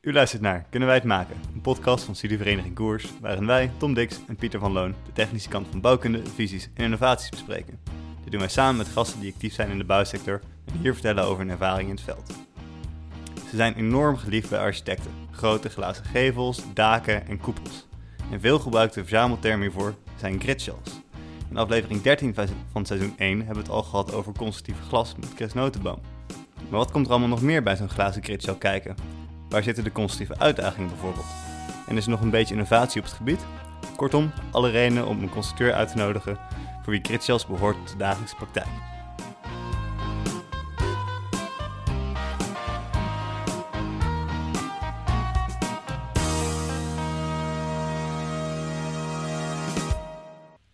U luistert naar Kunnen wij het maken? Een podcast van Studievereniging Koers, waarin wij, Tom Dix en Pieter van Loon, de technische kant van bouwkunde, visies en innovaties bespreken. Dit doen wij samen met gasten die actief zijn in de bouwsector en hier vertellen over hun ervaring in het veld. Ze zijn enorm geliefd bij architecten. Grote glazen gevels, daken en koepels. Een veelgebruikte verzamelterm hiervoor zijn gridshells. In aflevering 13 van seizoen 1 hebben we het al gehad over constructief glas met kerstnotenboom. Maar wat komt er allemaal nog meer bij zo'n glazen gridshell kijken? Waar zitten de constructieve uitdagingen bijvoorbeeld? En is er nog een beetje innovatie op het gebied? Kortom, alle redenen om een constructeur uit te nodigen voor wie gridshells behoort de dagelijkse praktijk.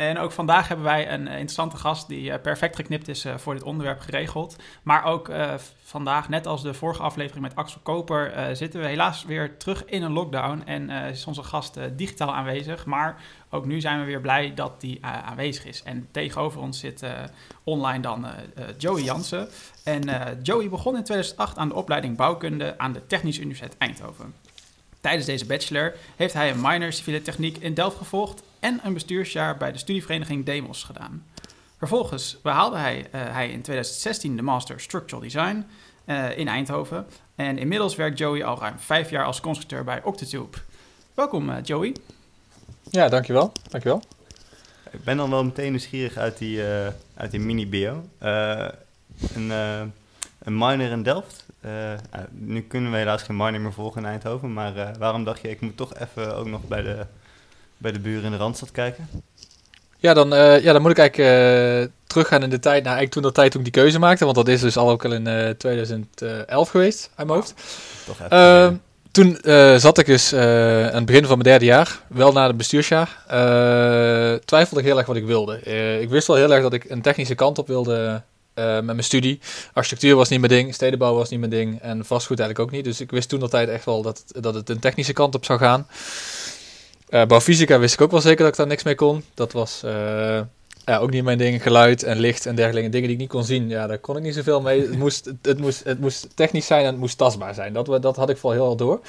En ook vandaag hebben wij een interessante gast die eh, perfect geknipt is eh, voor dit onderwerp geregeld. Maar ook vandaag, net als de vorige aflevering met Axel Koper, zitten we helaas weer terug in een lockdown. En is onze gast digitaal aanwezig. Maar ook nu zijn we weer blij dat die aanwezig is. En tegenover ons zit online dan Joey Jansen. En Joey begon in 2008 aan de opleiding bouwkunde aan de Technische Universiteit Eindhoven. Tijdens deze bachelor heeft hij een minor civiele techniek in Delft gevolgd en een bestuursjaar bij de studievereniging Demos gedaan. Vervolgens behaalde hij, uh, hij in 2016 de Master Structural Design uh, in Eindhoven. En inmiddels werkt Joey al ruim vijf jaar als constructeur bij Octotube. Welkom uh, Joey. Ja, dankjewel. dankjewel. Ik ben dan wel meteen nieuwsgierig uit die, uit die mini-bio. een, een minor in Delft. nu kunnen we helaas geen minor meer volgen in Eindhoven. Maar waarom dacht je, ik moet toch even ook nog bij de bij de buren in de Randstad kijken? Ja, dan, uh, ja, dan moet ik eigenlijk uh, teruggaan in de tijd, nou eigenlijk toen dat tijd toen ik die keuze maakte, want dat is dus al ook al in uh, eh, 2011 geweest, uit mijn hoofd. Toch even, ehm, toen zat ik dus aan het begin van mijn derde jaar, wel na het bestuursjaar, twijfelde ik heel erg wat ik wilde. ik wist wel heel erg dat ik een technische kant op wilde met mijn studie. Architectuur was niet mijn ding, stedenbouw was niet mijn ding en vastgoed eigenlijk ook niet. Dus ik wist toen dat tijd echt wel dat, dat het een technische kant op zou gaan. Uh, bouwfysica wist ik ook wel zeker dat ik daar niks mee kon. Dat was uh, ja, ook niet mijn ding. Geluid en licht en dergelijke dingen die ik niet kon zien. Ja, daar kon ik niet zoveel mee. Het moest, het moest, het moest technisch zijn en het moest tastbaar zijn. Dat, dat had ik wel heel erg door.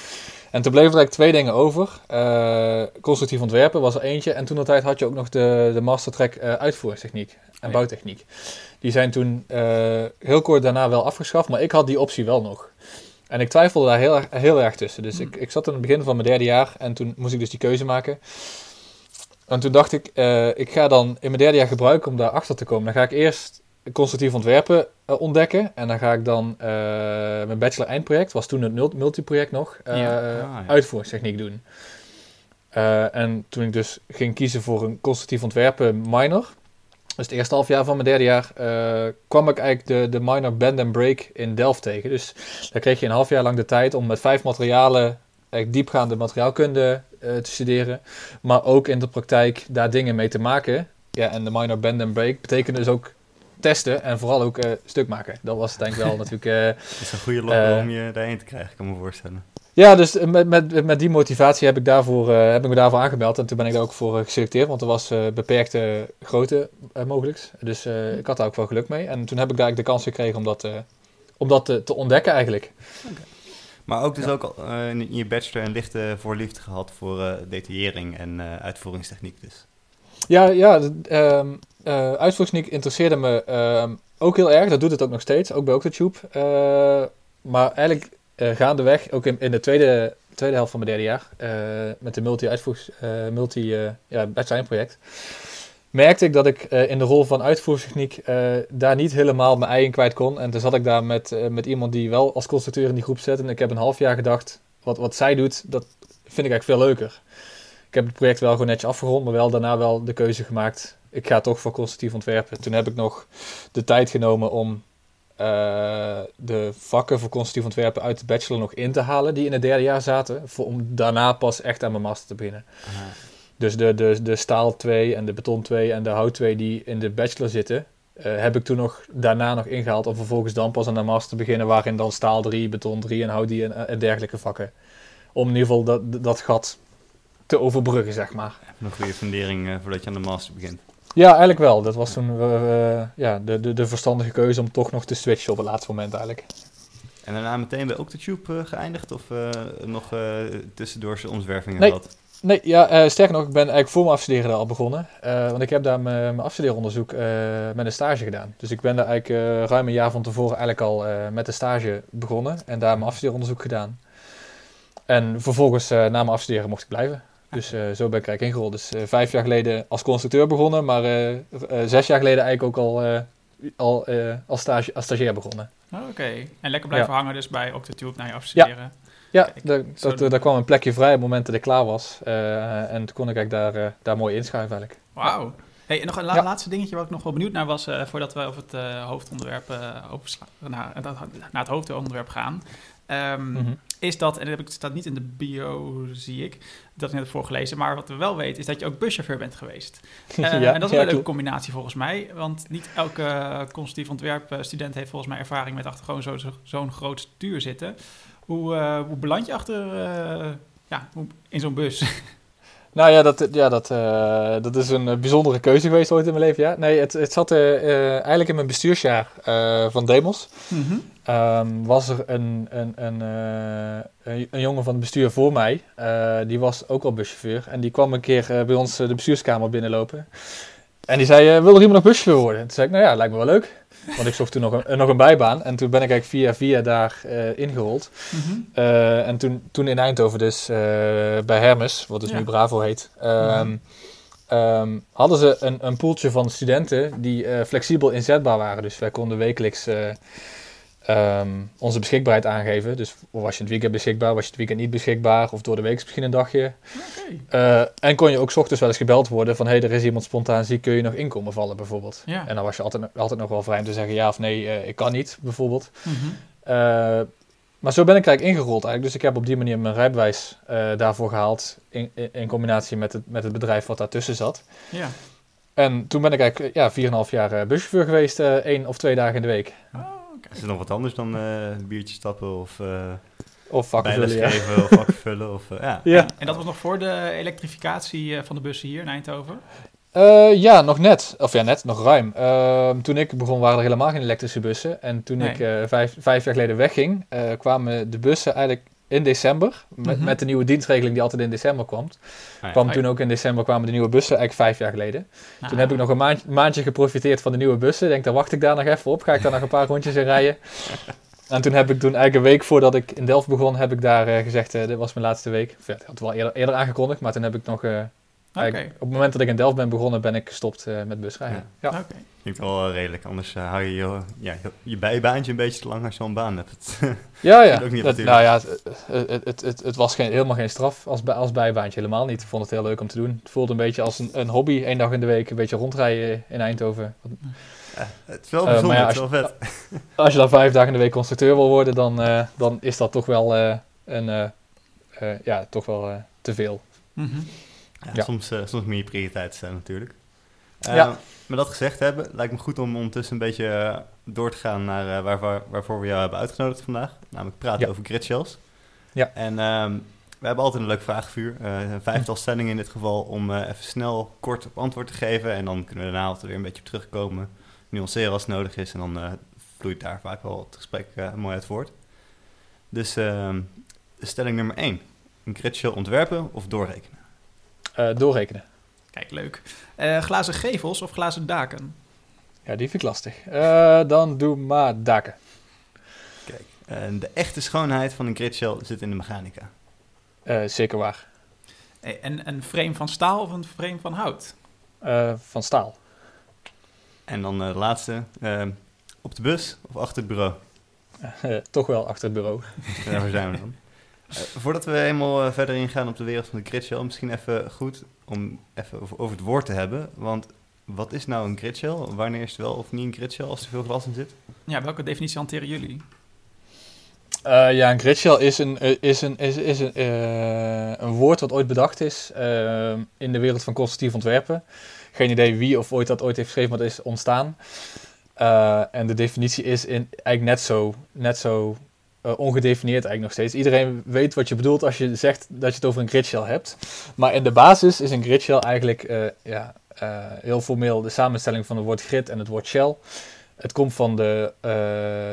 En toen bleven er eigenlijk twee dingen over. Uh, constructief ontwerpen was er eentje. En toen de tijd had je ook nog de, de mastertrack uitvoeringstechniek en bouwtechniek. Die zijn toen heel kort daarna wel afgeschaft. Maar ik had die optie wel nog. En ik twijfelde daar heel, erg, heel erg tussen. Dus ik, ik zat in het begin van mijn derde jaar en toen moest ik dus die keuze maken. En toen dacht ik, uh, ik ga dan in mijn derde jaar gebruiken om daar achter te komen. Dan ga ik eerst constructief ontwerpen uh, ontdekken. En dan ga ik dan uh, mijn bachelor eindproject, was toen het multiproject nog, ja. ah, ja. uitvoeringstechniek doen. en toen ik dus ging kiezen voor een constructief ontwerpen minor, dus het eerste half jaar van mijn derde jaar uh, kwam ik eigenlijk de, de minor bend and break in Delft tegen. Dus daar kreeg je een half jaar lang de tijd om met vijf materialen echt diepgaande materiaalkunde uh, te studeren. Maar ook in de praktijk daar dingen mee te maken. Ja, en de minor bend and break betekent dus ook testen en vooral ook uh, stuk maken. Dat was denk ik wel natuurlijk... dat is een goede lok om je daarheen te krijgen, kan me voorstellen. Ja, dus met, met, met die motivatie heb ik, daarvoor, uh, heb ik me daarvoor aangemeld. En toen ben ik daar ook voor uh, geselecteerd, want er was uh, beperkte grootte mogelijk. Dus ik had daar ook wel geluk mee. En toen heb ik daar de kans gekregen om dat, om dat te, te ontdekken eigenlijk. Okay. Maar ook dus ook al, in je bachelor een lichte voorliefde gehad voor detaillering en uitvoeringstechniek dus. Ja, ja um, uitvoeringstechniek interesseerde me ehm, ook heel erg. Dat doet het ook nog steeds, ook bij Octotube. maar eigenlijk uh, gaandeweg, ook in, in de tweede, tweede helft van mijn derde jaar, uh, met de multi-uitvoers, multi, ja, project, merkte ik dat ik in de rol van uitvoeringstechniek daar niet helemaal mijn ei in kwijt kon. En toen zat ik daar met, met iemand die wel als constructeur in die groep zit. En ik heb een half jaar gedacht, wat, wat zij doet, dat vind ik eigenlijk veel leuker. Ik heb het project wel gewoon netjes afgerond, maar wel daarna wel de keuze gemaakt. Ik ga toch voor constructief ontwerpen. Toen heb ik nog de tijd genomen om uh, de vakken voor constructief ontwerpen uit de bachelor nog in te halen die in het derde jaar zaten, voor, om daarna pas echt aan mijn master te beginnen. Dus de, de, de staal 2 en de beton 2 en de hout 2 die in de bachelor zitten, uh, heb ik toen nog daarna nog ingehaald om vervolgens dan pas aan de master te beginnen, waarin dan staal 3, beton 3 en hout 3 en, en, dergelijke vakken. Om in ieder geval dat, dat gat te overbruggen, zeg maar. Een goede fundering uh, voordat je aan de master begint. Ja, eigenlijk wel. Dat was toen uh, ja, de, de, de verstandige keuze om toch nog te switchen op het laatste moment eigenlijk. En daarna meteen bij Octotube uh, geëindigd of uh, nog tussendoor zijn omzwervingen nee. gehad? Nee, ja, sterker nog, ik ben eigenlijk voor mijn afstuderen al begonnen. want ik heb daar mijn afstudeeronderzoek met een stage gedaan. Dus ik ben daar eigenlijk ruim een jaar van tevoren eigenlijk al met de stage begonnen. En daar mijn afstudeeronderzoek gedaan. En vervolgens na mijn afstuderen mocht ik blijven. Dus zo ben ik eigenlijk ingerold. Dus vijf jaar geleden als constructeur begonnen, maar zes jaar geleden eigenlijk ook al al als, stage, als stagiair begonnen. Oh, Oké, en lekker blijven hangen dus bij Octotube naar je afstuderen. Ja, ja daar kwam een plekje vrij op het moment dat ik klaar was. Uh, en toen kon ik eigenlijk daar, uh, daar mooi inschuiven eigenlijk. Wauw. Hey, en nog een la laatste dingetje waar ik nog wel benieuwd naar was, uh, voordat we over het hoofdonderwerp naar, naar het hoofdonderwerp gaan. Um, mm -hmm. Is dat, en dat heb ik, staat niet in de bio, zie ik, dat ik net heb voorgelezen, maar wat we wel weten is dat je ook buschauffeur bent geweest. Uh, ja, en dat is een leuke combinatie volgens mij, want niet elke constructief ontwerpstudent heeft volgens mij ervaring met achter gewoon zo'n zo groot stuur zitten. Hoe, uh, hoe beland je achter ja, in zo'n bus? Nou ja, dat, ja, dat, uh, dat is een bijzondere keuze geweest ooit in mijn leven. Ja. Nee, het, het zat eigenlijk in mijn bestuursjaar van Demos. Mm -hmm. um, was er een, een, een, een, een, jongen van het bestuur voor mij. die was ook al buschauffeur. En die kwam een keer bij ons de bestuurskamer binnenlopen. En die zei, wil er iemand nog buschauffeur worden? toen zei ik, nou ja, lijkt me wel leuk. Want ik zocht toen nog een, nog een bijbaan. En toen ben ik eigenlijk via via daar uh, ingerold. Mm -hmm. uh, en toen, toen in Eindhoven dus uh, bij Hermes, wat dus ja. nu Bravo heet... Um, mm -hmm. um, hadden ze een, een poeltje van studenten die flexibel inzetbaar waren. Dus wij konden wekelijks um, onze beschikbaarheid aangeven. Dus was je het weekend beschikbaar, was je het weekend niet beschikbaar, of door de week misschien een dagje. Okay. Uh, en kon je ook ochtends wel eens gebeld worden van, hé, hey, er is iemand spontaan ziek, kun je nog inkomen vallen bijvoorbeeld. Ja. En dan was je altijd, altijd nog wel vrij om te zeggen ja of nee, uh, ik kan niet bijvoorbeeld. Mm -hmm. uh, maar zo ben ik eigenlijk ingerold eigenlijk. Dus ik heb op die manier mijn rijbewijs daarvoor gehaald, in, in, in, combinatie met het, met het bedrijf wat daartussen zat. Ja. En toen ben ik eigenlijk ja, 4,5 jaar buschauffeur geweest, één of twee dagen in de week. Oh. Is het nog wat anders dan uh, biertje stappen of... Uh, of vakken vullen, ja. geven of vakken vullen. Of, uh, ja. ja. En dat was nog voor de elektrificatie van de bussen hier in Eindhoven? ja, nog net. Of ja, net, nog ruim. Ehm, toen ik begon waren er helemaal geen elektrische bussen. En toen nee. ik vijf, vijf jaar geleden wegging, kwamen de bussen eigenlijk in december. Met, mm -hmm. met de nieuwe dienstregeling die altijd in december komt. Ah, ja. kwam toen ook in december kwamen de nieuwe bussen, eigenlijk vijf jaar geleden. Ah, toen heb ik nog een maand, maandje geprofiteerd van de nieuwe bussen. Denk, dan wacht ik daar nog even op. Ga ik daar nog een paar rondjes in rijden. En toen heb ik toen eigenlijk een week voordat ik in Delft begon, heb ik daar uh, gezegd, uh, dit was mijn laatste week. Of, ja, ik had het wel eerder, eerder aangekondigd, maar toen heb ik nog... Uh, okay. Op het moment dat ik in Delft ben begonnen, ben ik gestopt met busrijden. Ja. ja. Okay. Klinkt wel redelijk, anders uh, hou je je, ja, je bijbaantje een beetje te lang als je al een baan hebt. ja, ja. ook niet het, nou ja, het, het, het, het, het was geen, helemaal geen straf als, als bijbaantje, helemaal niet. Ik vond het heel leuk om te doen. Het voelde een beetje als een, een hobby, één dag in de week een beetje rondrijden in Eindhoven. Ja, het is wel bijzonder, uh, ja, het is wel vet. Als je dan vijf dagen in de week constructeur wil worden, dan, uh, dan is dat toch wel uh, een, ja, toch wel te veel. Mm -hmm. ja, ja, Soms, soms moet je prioriteit zijn natuurlijk. Ja. Met dat gezegd hebben, lijkt me goed om ondertussen een beetje uh, door te gaan naar uh, waar, waar, waarvoor we jou hebben uitgenodigd vandaag. Namelijk praten ja. over grid shells. Ja. En um, we hebben altijd een leuk vragenvuur. Uh, een vijftal stellingen in dit geval om even snel kort op antwoord te geven. En dan kunnen we daarna altijd weer een beetje op terugkomen. Nuanceren als het nodig is. En dan vloeit daar vaak wel het gesprek mooi uit voort. Dus ehm, stelling nummer 1. Een grid shell ontwerpen of doorrekenen? doorrekenen. Kijk, leuk. Uh, glazen gevels of glazen daken? Ja, die vind ik lastig. Uh, dan doe maar daken. Kijk, uh, de echte schoonheid van een gridshell zit in de mechanica. zeker waar. Hey, en een frame van staal of een frame van hout? van staal. En dan de laatste. op de bus of achter het bureau? toch wel achter het bureau. Daar zijn we dan. Voordat we helemaal verder ingaan op de wereld van de gridshell, misschien even goed om even over het woord te hebben. Want wat is nou een gridshell? Wanneer is het wel of niet een gridshell als er veel glas in zit? Ja, welke definitie hanteren jullie? Uh, ja, een gridshell is een, eh, is een, is, is een, uh, een woord wat ooit bedacht is uh, in de wereld van constructief ontwerpen. Geen idee wie of ooit dat ooit heeft geschreven, maar het is ontstaan. en de definitie is in, eigenlijk net zo, net zo uh, ongedefinieerd eigenlijk nog steeds. Iedereen weet wat je bedoelt als je zegt dat je het over een grid shell hebt. Maar in de basis is een grid shell eigenlijk uh, ja, uh, heel formeel de samenstelling van het woord grid en het woord shell. Het komt van de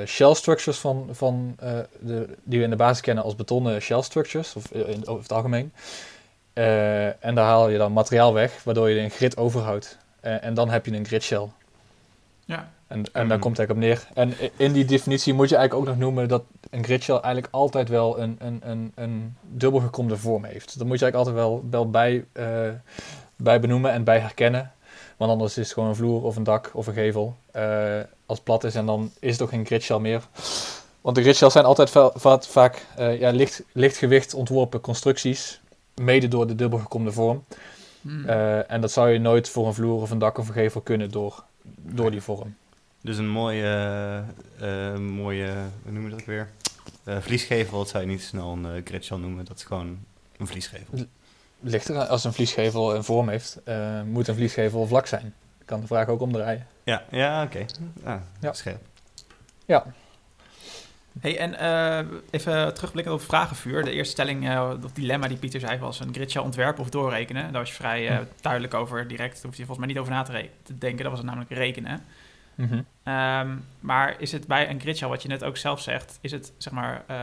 shell structures van, van de, die we in de basis kennen als betonnen shell structures, of in, over het algemeen. En daar haal je dan materiaal weg, waardoor je een grid overhoudt. en dan heb je een grid shell. Ja. En, en daar komt het eigenlijk op neer. En in die definitie moet je eigenlijk ook nog noemen dat een grid shell eigenlijk altijd wel een, een, een, een dubbelgekromde vorm heeft. Dat moet je eigenlijk altijd wel, wel bij, bij benoemen en bij herkennen. Want anders is het gewoon een vloer of een dak of een gevel. Uh, als het plat is en dan is het ook geen gridshell meer. Want de gridshells zijn altijd vaak uh, ja, licht, lichtgewicht ontworpen constructies. Mede door de dubbelgekomde vorm. Hmm. En dat zou je nooit voor een vloer of een dak of een gevel kunnen door, door die vorm. Dus een mooie, mooie hoe noem je dat weer? vliesgevel, dat zou je niet snel een gridshell noemen. Dat is gewoon een vliesgevel ligt er als een vliesgevel een vorm heeft, uh, moet een vliesgevel vlak zijn. Ik kan de vraag ook omdraaien. Ja, ja oké. Ah, ja. Scherp. Ja. Hey, en uh, even terugblikken op vragenvuur. De eerste stelling, uh, of dilemma die Pieter zei, was een gridshell ontwerpen of doorrekenen. Daar was je vrij uh, duidelijk over, direct. Daar hoef je volgens mij niet over na te, te denken. Dat was het namelijk rekenen. Mhm. Ehm, maar is het bij een gridshell, wat je net ook zelf zegt, is het zeg maar uh,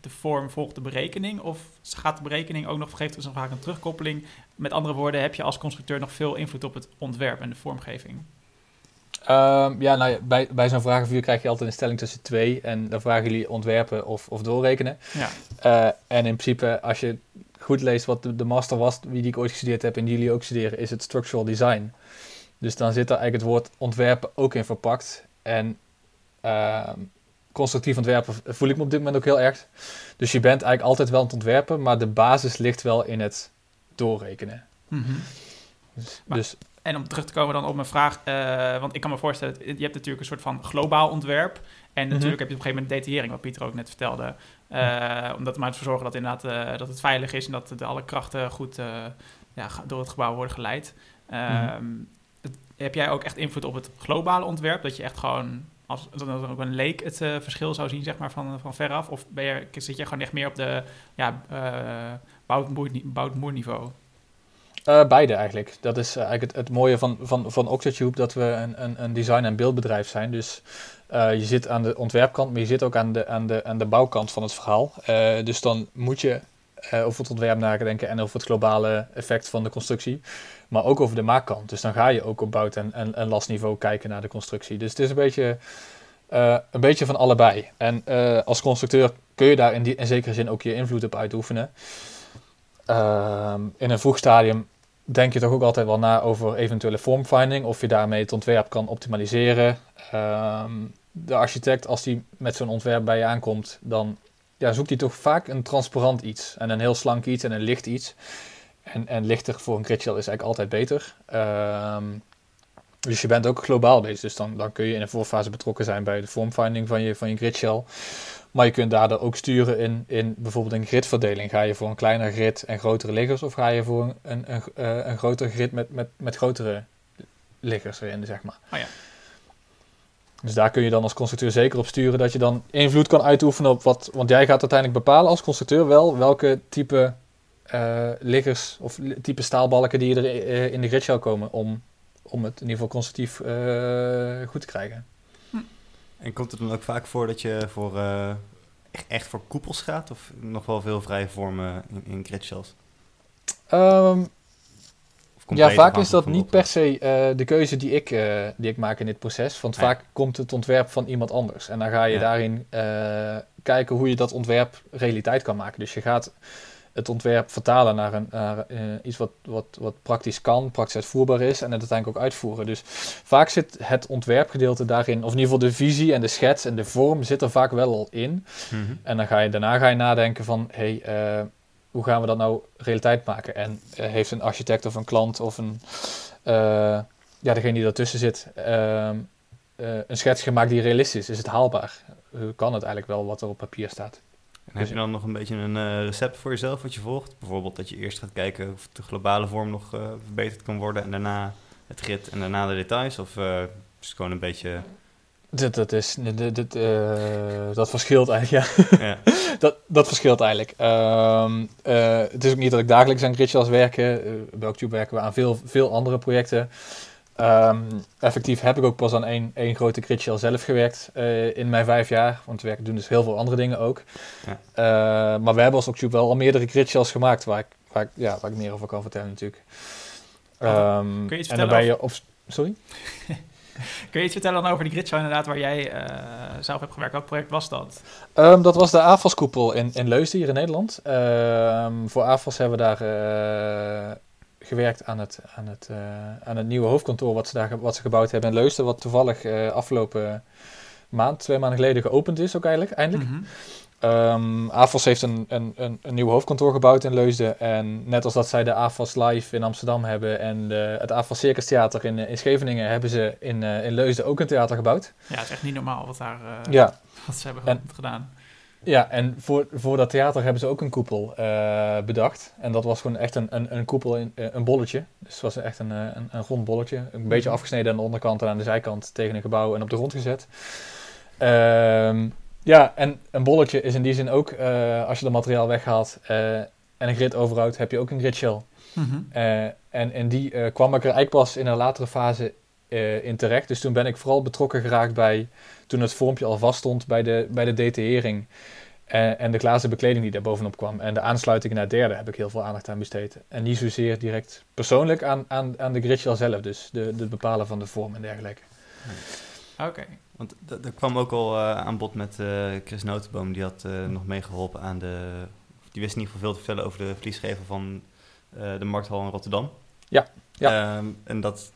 de vorm volgt de berekening? Of gaat de berekening ook nog, geeft het vaak een terugkoppeling? Met andere woorden, heb je als constructeur nog veel invloed op het ontwerp en de vormgeving? Um, ja, nou, bij, bij zo'n vragenvuur krijg je altijd een stelling tussen twee. En dan vragen jullie ontwerpen of, of doorrekenen. Ja. Uh, en in principe, als je goed leest wat de, de master was, wie die ik ooit gestudeerd heb en jullie ook studeren, is het structural design. Dus dan zit er eigenlijk het woord ontwerpen ook in verpakt. En uh, constructief ontwerpen voel ik me op dit moment ook heel erg. Dus je bent eigenlijk altijd wel aan het ontwerpen, maar de basis ligt wel in het doorrekenen. Mm -hmm. dus, dus, en om terug te komen dan op mijn vraag, uh, want ik kan me voorstellen, je hebt natuurlijk een soort van globaal ontwerp. En natuurlijk mm -hmm. heb je op een gegeven moment detachering, wat Pieter ook net vertelde. Uh, om dat maar te zorgen dat, inderdaad, uh, dat het veilig is en dat de, alle krachten goed ja, door het gebouw worden geleid. Mm -hmm heb jij ook echt invloed op het globale ontwerp? Dat je echt gewoon, als, als ook een leek het uh, verschil zou zien, zeg maar, van, van veraf? Of ben je, zit je gewoon echt meer op de ja, uh, bouwmoerniveau? Uh, beide eigenlijk. Dat is eigenlijk het, mooie van, van, van Octatube, dat we een, een, een design- en beeldbedrijf zijn. Dus je zit aan de ontwerpkant, maar je zit ook aan de, aan de, aan de bouwkant van het verhaal. Dus dan moet je over het ontwerp nadenken en over het globale effect van de constructie maar ook over de maakkant. Dus dan ga je ook op bout- en, en, en lastniveau kijken naar de constructie. Dus het is een beetje, uh, een beetje van allebei. En uh, als constructeur kun je daar in, die, in zekere zin ook je invloed op uitoefenen. Uh, in een vroeg stadium denk je toch ook altijd wel na over eventuele vormfinding, of je daarmee het ontwerp kan optimaliseren. Ehm, de architect, als die met zo'n ontwerp bij je aankomt, dan ja, zoekt hij toch vaak een transparant iets. En een heel slank iets en een licht iets. En, en lichter voor een gridshell is eigenlijk altijd beter. Um, dus je bent ook globaal bezig. Dus dan, dan kun je in de voorfase betrokken zijn bij de vormfinding van je, van je. Maar je kunt daardoor ook sturen in, in bijvoorbeeld een gridverdeling. Ga je voor een kleiner grid en grotere liggers? Of ga je voor een, een, een, uh, een groter grid met, met, met grotere liggers erin, zeg maar. Oh ja. Dus daar kun je dan als constructeur zeker op sturen dat je dan invloed kan uitoefenen op wat. Want jij gaat uiteindelijk bepalen als constructeur wel welke type uh, liggers of type staalbalken die er uh, in de grid zou komen om, om het in ieder geval constructief uh, goed te krijgen. Hm. En komt het dan ook vaak voor dat je voor, echt, echt, voor koepels gaat of nog wel veel vrije vormen in, in gridshells? Um, ja, vaak is dat niet per se uh, de keuze die ik, uh, die ik maak in dit proces. Want vaak komt het ontwerp van iemand anders. En dan ga je ja. daarin uh, kijken hoe je dat ontwerp realiteit kan maken. Dus je gaat het ontwerp vertalen naar, een, naar iets wat, wat, wat praktisch kan, praktisch uitvoerbaar is en het uiteindelijk ook uitvoeren. Dus vaak zit het ontwerpgedeelte daarin, of in ieder geval de visie en de schets en de vorm zit er vaak wel al in. Mm -hmm. En dan ga je daarna ga je nadenken van, hé, hey, hoe gaan we dat nou realiteit maken? En uh, heeft een architect of een klant of een, ja, degene die daartussen zit, ehm, een schets gemaakt die realistisch is? Is het haalbaar? kan het eigenlijk wel wat er op papier staat? En heb je dan nog een beetje een recept voor jezelf wat je volgt? Bijvoorbeeld dat je eerst gaat kijken of de globale vorm nog verbeterd kan worden en daarna het grid en daarna de details? Of is het gewoon een beetje... Dat, dat, is, dit, dit, dat verschilt eigenlijk, ja. ja. dat, dat verschilt eigenlijk. Um, het is ook niet dat ik dagelijks aan Gridshell's werken. bij Octube werken we aan veel, veel andere projecten. Ehm, effectief heb ik ook pas aan één, één grote gridshell zelf gewerkt uh, in mijn vijf jaar. Want we doen dus heel veel andere dingen ook. Ja. Uh, maar we hebben als Octube wel al meerdere gridshells gemaakt waar ik, waar, ik, ja, waar ik meer over kan vertellen natuurlijk. Um, Kun je iets en dan ben je... Sorry? Kun je iets vertellen dan over die gridshell inderdaad waar jij uh, zelf hebt gewerkt? Welk project was dat? Um, dat was de AFAS-koepel in, in Leusden hier in Nederland. voor AFAS hebben we daar gewerkt aan het, aan, het, uh, aan het nieuwe hoofdkantoor wat ze, daar, wat ze gebouwd hebben in Leusden. Wat toevallig afgelopen maand, twee maanden geleden, geopend is ook eigenlijk. eindelijk. Mm -hmm. AFOS heeft een, een, een, een, nieuw hoofdkantoor gebouwd in Leusden. En net als dat zij de AFOS Live in Amsterdam hebben en de, het AFOS Circus Theater in, in Scheveningen, hebben ze in, uh, in Leusden ook een theater gebouwd. Ja, het is echt niet normaal wat, daar, uh, ja. wat ze hebben en, gedaan. Ja, en voor, voor dat theater hebben ze ook een koepel uh, bedacht. En dat was gewoon echt een, een, een koepel, in, een bolletje. Dus het was echt een, eh, een, een rond bolletje. Een beetje afgesneden aan de onderkant en aan de zijkant tegen een gebouw en op de grond gezet. Uh, ja, en een bolletje is in die zin ook, als je dat materiaal weghaalt en een grid overhoudt, heb je ook een grid shell. Mm -hmm. en in die kwam ik er eigenlijk pas in een latere fase in terecht. Dus toen ben ik vooral betrokken geraakt bij, toen het vormpje al vast stond, bij de, bij de detailing. En, en, de glazen bekleding die daar bovenop kwam. En de aansluiting naar derde heb ik heel veel aandacht aan besteed. En niet zozeer direct persoonlijk aan, aan, aan de gridshell zelf, dus de, de bepalen van de vorm en dergelijke. Oké. Want dat kwam ook al uh, aan bod met uh, Chris Notenboom, die had uh, nog meegeholpen aan de. Die wist in ieder geval veel te vertellen over de vliesgever van de Markthal in Rotterdam. Ja. ja. Um, en dat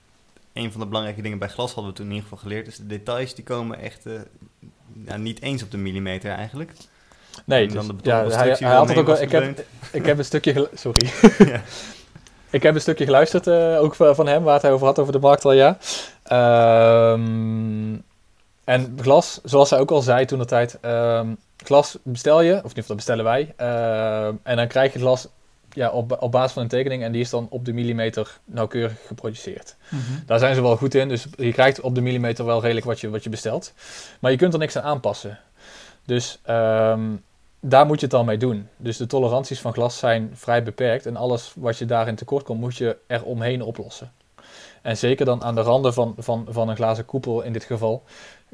een van de belangrijke dingen bij glas hadden we toen in ieder geval geleerd. is de details die komen echt ja, niet eens op de millimeter eigenlijk. Nee, dus, ja, hij, hij had het ook wel. Ik heb, ik heb een stukje. Sorry. ja. ik heb een stukje geluisterd, uh, ook van hem, waar het hij over had, over de markt al ja. Um, en glas, zoals hij ook al zei toen de tijd, um, glas bestel je, of niet, dat bestellen wij. Uh, en dan krijg je glas ja, op, op basis van een tekening en die is dan op de millimeter nauwkeurig geproduceerd. Mm -hmm. Daar zijn ze wel goed in, dus je krijgt op de millimeter wel redelijk wat je, wat je bestelt. Maar je kunt er niks aan aanpassen. Dus um, daar moet je het dan mee doen. Dus de toleranties van glas zijn vrij beperkt en alles wat je daarin tekort komt, moet je er omheen oplossen. En zeker dan aan de randen van, van, van een glazen koepel in dit geval,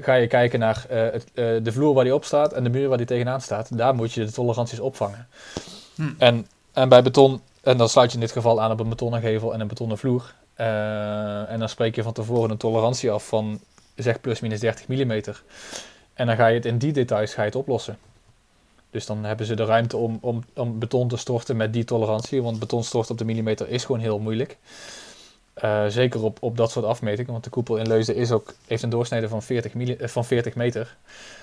ga je kijken naar uh, het, uh, de vloer waar die op staat en de muur waar die tegenaan staat. Daar moet je de toleranties opvangen. Hm. En, en bij beton, en dan sluit je in dit geval aan op een betonnen gevel en een betonnen vloer. Uh, en dan spreek je van tevoren een tolerantie af van zeg plus minus 30 mm. En dan ga je het in die details ga je het oplossen. Dus dan hebben ze de ruimte om, om, om beton te storten met die tolerantie. Want beton storten op de millimeter is gewoon heel moeilijk. Uh, zeker op, op dat soort afmetingen. Want de koepel in Leusden is ook, heeft een doorsnede van 40, milli, van 40 meter.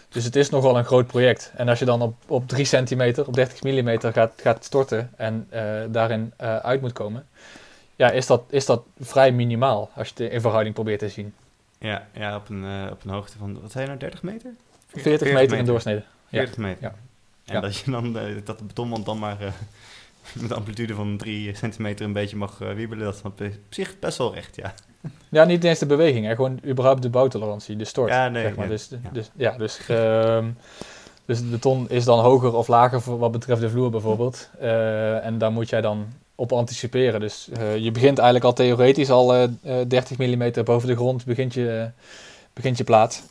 Dus het is nogal een groot project. En als je dan op, op 3 centimeter, op 30 millimeter gaat, gaat storten en uh, daarin uh, uit moet komen. Ja, is dat, is dat vrij minimaal als je het in verhouding probeert te zien. Ja, ja op, een, op een hoogte van, wat zijn nou, 30 meter? 40, 40 meter, in doorsnede. 40 meter. Ja. En dat je dan, dat de betonwand dan maar met een amplitude van 3 centimeter een beetje mag uh, wiebelen, dat is op zich best wel recht, ja. Ja, niet eens de beweging, hè? gewoon überhaupt de bouwtolerantie, de stort. Ja, nee. Zeg maar. dus, ja. Dus, ja, dus, uh, dus het beton is dan hoger of lager voor wat betreft de vloer bijvoorbeeld. en daar moet jij dan op anticiperen. Dus je begint eigenlijk al theoretisch al 30 mm boven de grond, begint je, begint je plaat.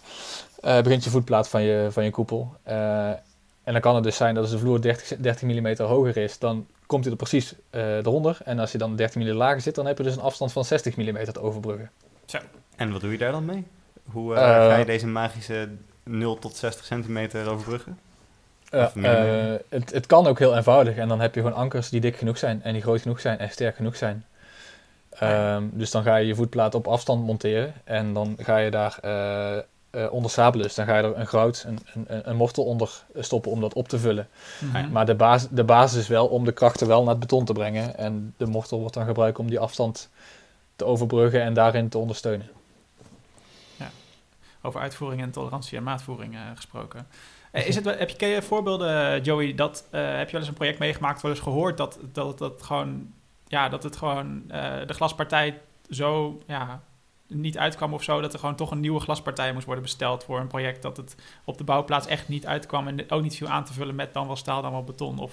begint je voetplaat van je, van je koepel. En dan kan het dus zijn dat als de vloer 30, 30 mm hoger is, dan komt hij er precies uh, eronder. En als je dan 30 mm lager zit, dan heb je dus een afstand van 60 mm te overbruggen. Zo. En wat doe je daar dan mee? Hoe uh, uh, ga je deze magische 0 tot 60 centimeter overbruggen? het, het kan ook heel eenvoudig. En dan heb je gewoon ankers die dik genoeg zijn en die groot genoeg zijn en sterk genoeg zijn. Um, dus dan ga je je voetplaat op afstand monteren en dan ga je daar uh, onder sabelen is, dan ga je er een grout, een, een, een mortel onder stoppen om dat op te vullen. Mm Maar de, basis, de basis is wel om de krachten wel naar het beton te brengen. En de mortel wordt dan gebruikt om die afstand te overbruggen en daarin te ondersteunen. Ja. Over uitvoering en tolerantie en maatvoering uh, gesproken. Uh, is het, heb je voorbeelden, Joey, dat, heb je wel eens een project meegemaakt, wel eens gehoord dat, dat, dat, gewoon, ja, dat het gewoon de glaspartij zo ja, niet uitkwam of zo, dat er gewoon toch een nieuwe glaspartij moest worden besteld voor een project dat het op de bouwplaats echt niet uitkwam en ook niet viel aan te vullen met dan wel staal, dan wel beton? Of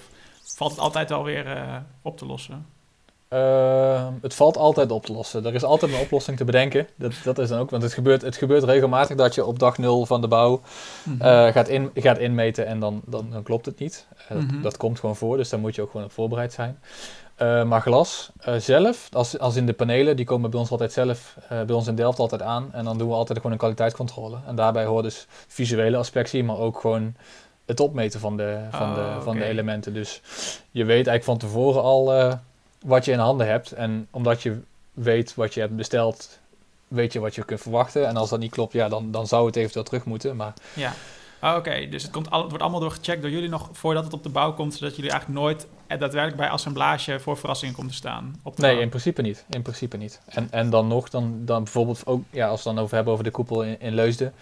valt het altijd wel weer uh, op te lossen? Ehm, het valt altijd op te lossen. Er is altijd een oplossing te bedenken. Dat, dat is dan ook, want het gebeurt, het gebeurt regelmatig dat je op dag nul van de bouw Mhm. eh, gaat, in, gaat inmeten en dan, dan, dan klopt het niet. Eh, dat, Mhm. dat komt gewoon voor, dus daar moet je ook gewoon op voorbereid zijn. Eh, maar glas eh, zelf, als, als in de panelen, die komen bij ons altijd zelf, eh, bij ons in Delft altijd aan. En dan doen we altijd gewoon een kwaliteitscontrole. En daarbij hoort dus visuele aspectie, maar ook gewoon het opmeten van de, van de, Oh, van de elementen. Dus je weet eigenlijk van tevoren al wat je in handen hebt. En omdat je weet wat je hebt besteld, weet je wat je kunt verwachten. En als dat niet klopt, ja, dan, dan zou het eventueel terug moeten. Maar Ja. Ah, Oké, dus het, komt al, het wordt allemaal doorgecheckt door jullie nog voordat het op de bouw komt, zodat jullie eigenlijk nooit eh, daadwerkelijk bij assemblage voor verrassingen komt te staan. Op de Nee, bouw. in principe niet. In principe niet. En, en dan nog, dan, dan bijvoorbeeld ook, ja, als we het dan over hebben over de koepel in, in Leusden,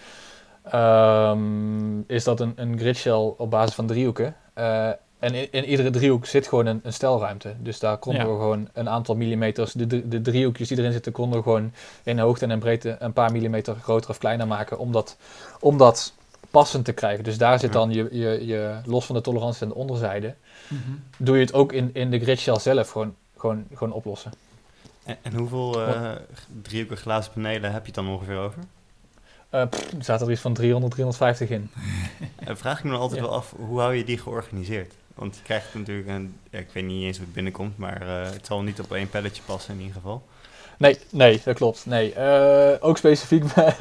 ehm, is dat een, een gridshell op basis van driehoeken. Eh, en in, in iedere driehoek zit gewoon een, een stelruimte. Dus daar konden Ja. we gewoon een aantal millimeters, de, de, driehoekjes die erin zitten, konden we gewoon in hoogte en in breedte een paar millimeter groter of kleiner maken. Om dat, om dat passend te krijgen. Dus daar zit Ja. dan je, je, je, los van de tolerantie aan de onderzijde, Mhm. doe je het ook in, in de gridshell zelf gewoon, gewoon, gewoon oplossen. En, en hoeveel eh driehoekige glazen panelen heb je het dan ongeveer over? Eh, pff, er zaten er iets van 300, 350 in. En vraag ik me dan altijd Ja. wel af, hoe hou je die georganiseerd? Want je krijgt natuurlijk een, ja, ik weet niet eens hoe het binnenkomt, maar eh, het zal niet op één palletje passen in ieder geval. Nee, nee, dat klopt. Nee, eh, ook specifiek bij,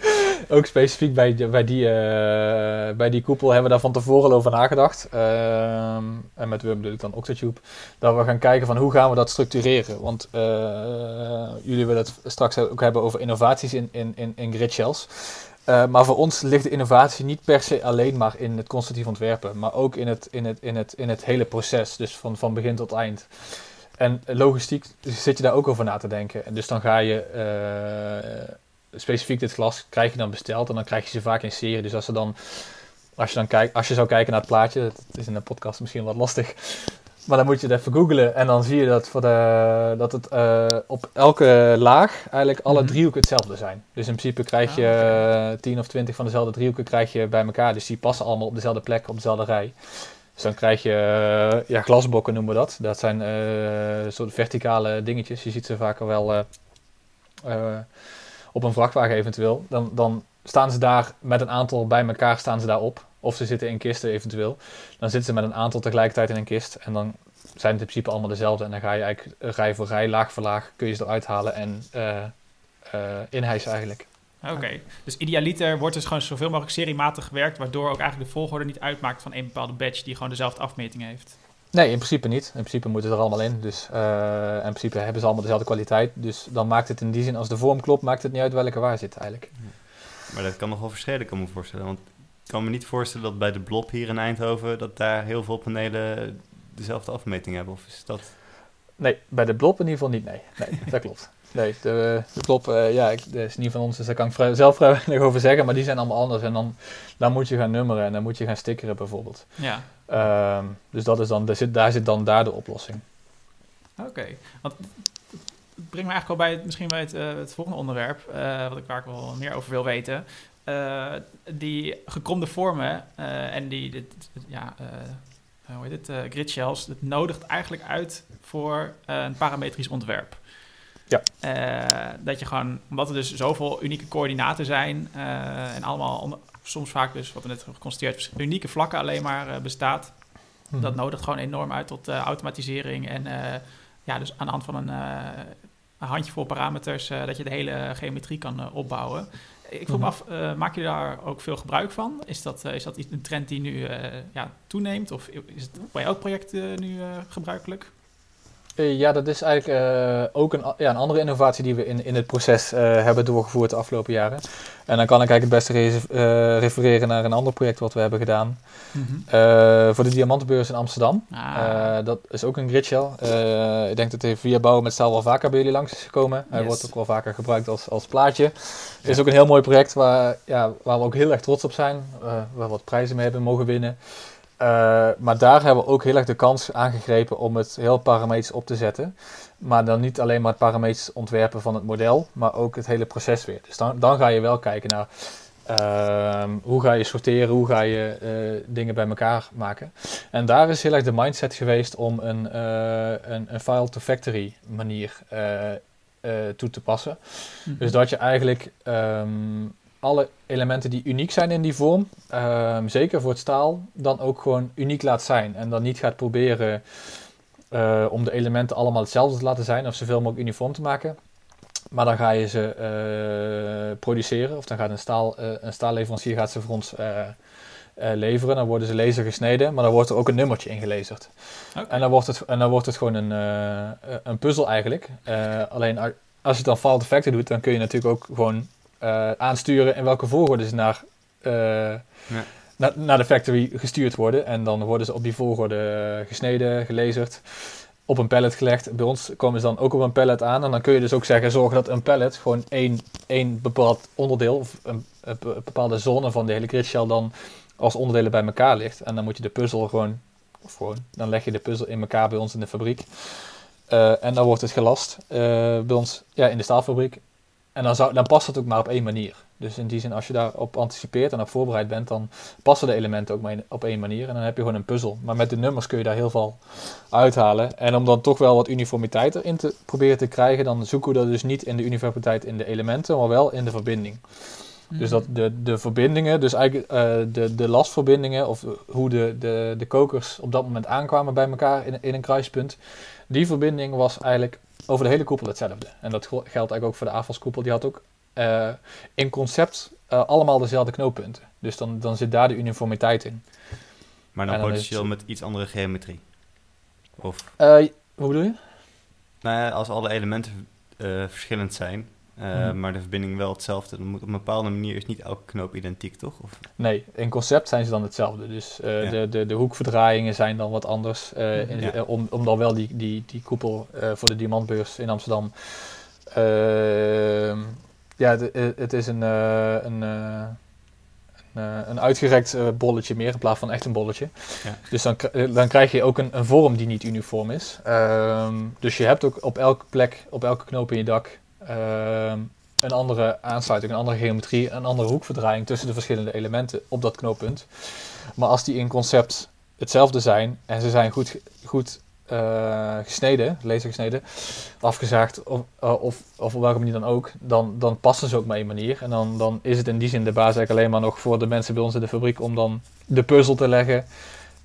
ook specifiek bij, bij, die, eh, bij die koepel hebben we daar van tevoren al over nagedacht. Ehm, en met we bedoel ik dan Octotube. Dat we gaan kijken van hoe gaan we dat structureren. Want eh, jullie willen het straks ook hebben over innovaties in, in, in, in grid shells. Eh, maar voor ons ligt de innovatie niet per se alleen maar in het constructief ontwerpen, maar ook in het, in het, in het, in het hele proces, dus van, van begin tot eind. En logistiek zit je daar ook over na te denken. En dus dan ga je specifiek dit glas krijg je dan besteld en dan krijg je ze vaak in serie. Dus als, ze dan, als, je dan kijkt, als je zou kijken naar het plaatje, het is in een podcast misschien wat lastig, maar dan moet je het even googlen en dan zie je dat, voor de, dat het eh, op elke laag eigenlijk alle Mhm. driehoeken hetzelfde zijn. Dus in principe krijg je Ah, eh, 10 of 20 van dezelfde driehoeken krijg je bij elkaar. Dus die passen allemaal op dezelfde plek, op dezelfde rij. Dus dan krijg je eh, ja, glasbokken noemen we dat. Dat zijn eh soort verticale dingetjes. Je ziet ze vaker wel op een vrachtwagen eventueel. Dan, dan staan ze daar met een aantal bij elkaar staan ze daar op. Of ze zitten in kisten eventueel. Dan zitten ze met een aantal tegelijkertijd in een kist. En dan zijn het in principe allemaal dezelfde. En dan ga je eigenlijk rij voor rij, laag voor laag, kun je ze eruit halen en eh eh inhijsen eigenlijk. Oké, dus idealiter wordt dus gewoon zoveel mogelijk seriematig gewerkt, waardoor ook eigenlijk de volgorde niet uitmaakt van één bepaalde badge die gewoon dezelfde afmeting heeft. Nee, in principe niet. In principe moeten ze er allemaal in. Dus eh, in principe hebben ze allemaal dezelfde kwaliteit. Dus dan maakt het in die zin, als de vorm klopt, maakt het niet uit welke waar zit eigenlijk. Maar dat kan nog wel verschillen, kan ik me voorstellen. Want ik kan me niet voorstellen dat bij de Blob hier in Eindhoven, dat daar heel veel panelen dezelfde afmeting hebben. Of is dat... Nee, bij de blob in ieder geval niet. Nee, nee dat klopt. Nee, de, de blob, eh, ja, ik, dat is niet van ons, dus daar kan ik vrij, zelf vrij weinig over zeggen. Maar die zijn allemaal anders. En dan, dan moet je gaan nummeren en dan moet je gaan stickeren bijvoorbeeld. Ja, Ehm, dus dat is dan, daar, zit, daar zit dan daar de oplossing. oké. Want het brengt me eigenlijk al bij het, misschien bij het, eh, het volgende onderwerp, eh, wat ik, waar ik wel meer over wil weten. Eh, die gekromde vormen en die, dit, ja, eh, hoe heet het, grid shells, dat nodigt eigenlijk uit voor een parametrisch ontwerp. Ja. Dat je gewoon, omdat er dus zoveel unieke coördinaten zijn en allemaal soms vaak dus, wat we net hebben geconstateerd, unieke vlakken alleen maar eh, bestaat. Mhm. Dat nodigt gewoon enorm uit tot eh, automatisering en eh, ja, dus aan de hand van een, een handjevol parameters dat je de hele geometrie kan opbouwen. Ik vroeg me Mhm. af, maak je daar ook veel gebruik van? Is dat, is dat iets- een trend die nu ja, toeneemt? Of is het bij elk project nu gebruikelijk? Eh, ja, dat is eigenlijk eh, ook een, ja, een andere innovatie die we in, in het proces eh, hebben doorgevoerd de afgelopen jaren. En dan kan ik eigenlijk het beste re- refereren naar een ander project wat we hebben gedaan. Eh, voor de Diamantenbeurs in Amsterdam. Ah, dat is ook een gridshell. Ik denk dat hij via bouwen met staal wel vaker bij jullie langs is gekomen. Hij Yes. wordt ook wel vaker gebruikt als, als plaatje. Het is ook een heel mooi project waar, ja, waar we ook heel erg trots op zijn. waar we wat prijzen mee hebben mogen winnen. Eh, maar daar hebben we ook heel erg de kans aangegrepen om het heel parametrisch op te zetten. Maar dan niet alleen maar het parametrisch ontwerpen van het model, maar ook het hele proces weer. Dus dan, dan ga je wel kijken naar Ehm, hoe ga je sorteren? Hoe ga je uh, dingen bij elkaar maken? En daar is heel erg de mindset geweest om een, uh, een, een file-to-factory manier toe te passen. Mm -hmm. Dus dat je eigenlijk um, alle elementen die uniek zijn in die vorm, um, zeker voor het staal, dan ook gewoon uniek laat zijn. En dan niet gaat proberen om de elementen allemaal hetzelfde te laten zijn of zoveel mogelijk uniform te maken. Maar dan ga je ze uh, produceren, of dan gaat een, staal, uh, een staalleverancier gaat ze voor ons leveren. Dan worden ze laser gesneden, maar dan wordt er ook een nummertje ingelezerd. Okay. En, dan wordt het, en dan wordt het gewoon een, een puzzel eigenlijk. alleen als je het dan file defecten doet, dan kun je natuurlijk ook gewoon aansturen in welke volgorde ze naar, ja. naar, naar de factory gestuurd worden. En dan worden ze op die volgorde gesneden, gelezerd op een pallet gelegd. Bij ons komen ze dan ook op een pallet aan. En dan kun je dus ook zeggen, zorgen dat een pallet gewoon één, één bepaald onderdeel, of een, een bepaalde zone van de hele grid shell dan als onderdelen bij elkaar ligt. En dan moet je de puzzel gewoon, of gewoon, dan leg je de puzzel in elkaar bij ons in de fabriek. Uh, en dan wordt het gelast uh, bij ons ja, in de staalfabriek. En dan, zou, dan past het ook maar op één manier. Dus in die zin, als je daarop anticipeert en op voorbereid bent, dan passen de elementen ook maar op één manier. En dan heb je gewoon een puzzel. Maar met de nummers kun je daar heel veel uithalen. En om dan toch wel wat uniformiteit erin te proberen te krijgen, dan zoeken we dat dus niet in de uniformiteit in de elementen, maar wel in de verbinding. Dus dat de, de verbindingen, dus eigenlijk uh, de, de lastverbindingen, of hoe de, de, de kokers op dat moment aankwamen bij elkaar in, in een kruispunt, die verbinding was eigenlijk over de hele koepel hetzelfde. En dat geldt eigenlijk ook voor de AFAS-koepel. Die had ook uh, in concept uh, allemaal dezelfde knooppunten. Dus dan, dan zit daar de uniformiteit in. Maar dan, dan potentieel het... met iets andere geometrie? Of? Uh, hoe bedoel je? Nou ja, als alle elementen verschillend zijn, uh, hmm. maar de verbinding wel hetzelfde. Dan moet op een bepaalde manier is niet elke knoop identiek, toch? Of? Nee, in concept zijn ze dan hetzelfde. Dus uh, ja. de, de, de hoekverdraaiingen zijn dan wat anders. Uh, in, ja. om, om dan wel die, die, die koepel voor de diamantbeurs in Amsterdam. Ehm, ja, het, het is een, een, een, een uitgerekt bolletje meer in plaats van echt een bolletje. Ja. Dus dan, dan krijg je ook een, een vorm die niet uniform is. Ehm, dus je hebt ook op elke plek, op elke knoop in je dak uh, een andere aansluiting, een andere geometrie, een andere hoekverdraaiing tussen de verschillende elementen op dat knooppunt. Maar als die in concept hetzelfde zijn en ze zijn goed, goed uh, gesneden, lasergesneden, afgezaagd of, uh, of, of op welke manier dan ook, dan, dan passen ze ook maar één manier. En dan, dan is het in die zin de basis eigenlijk alleen maar nog voor de mensen bij ons in de fabriek om dan de puzzel te leggen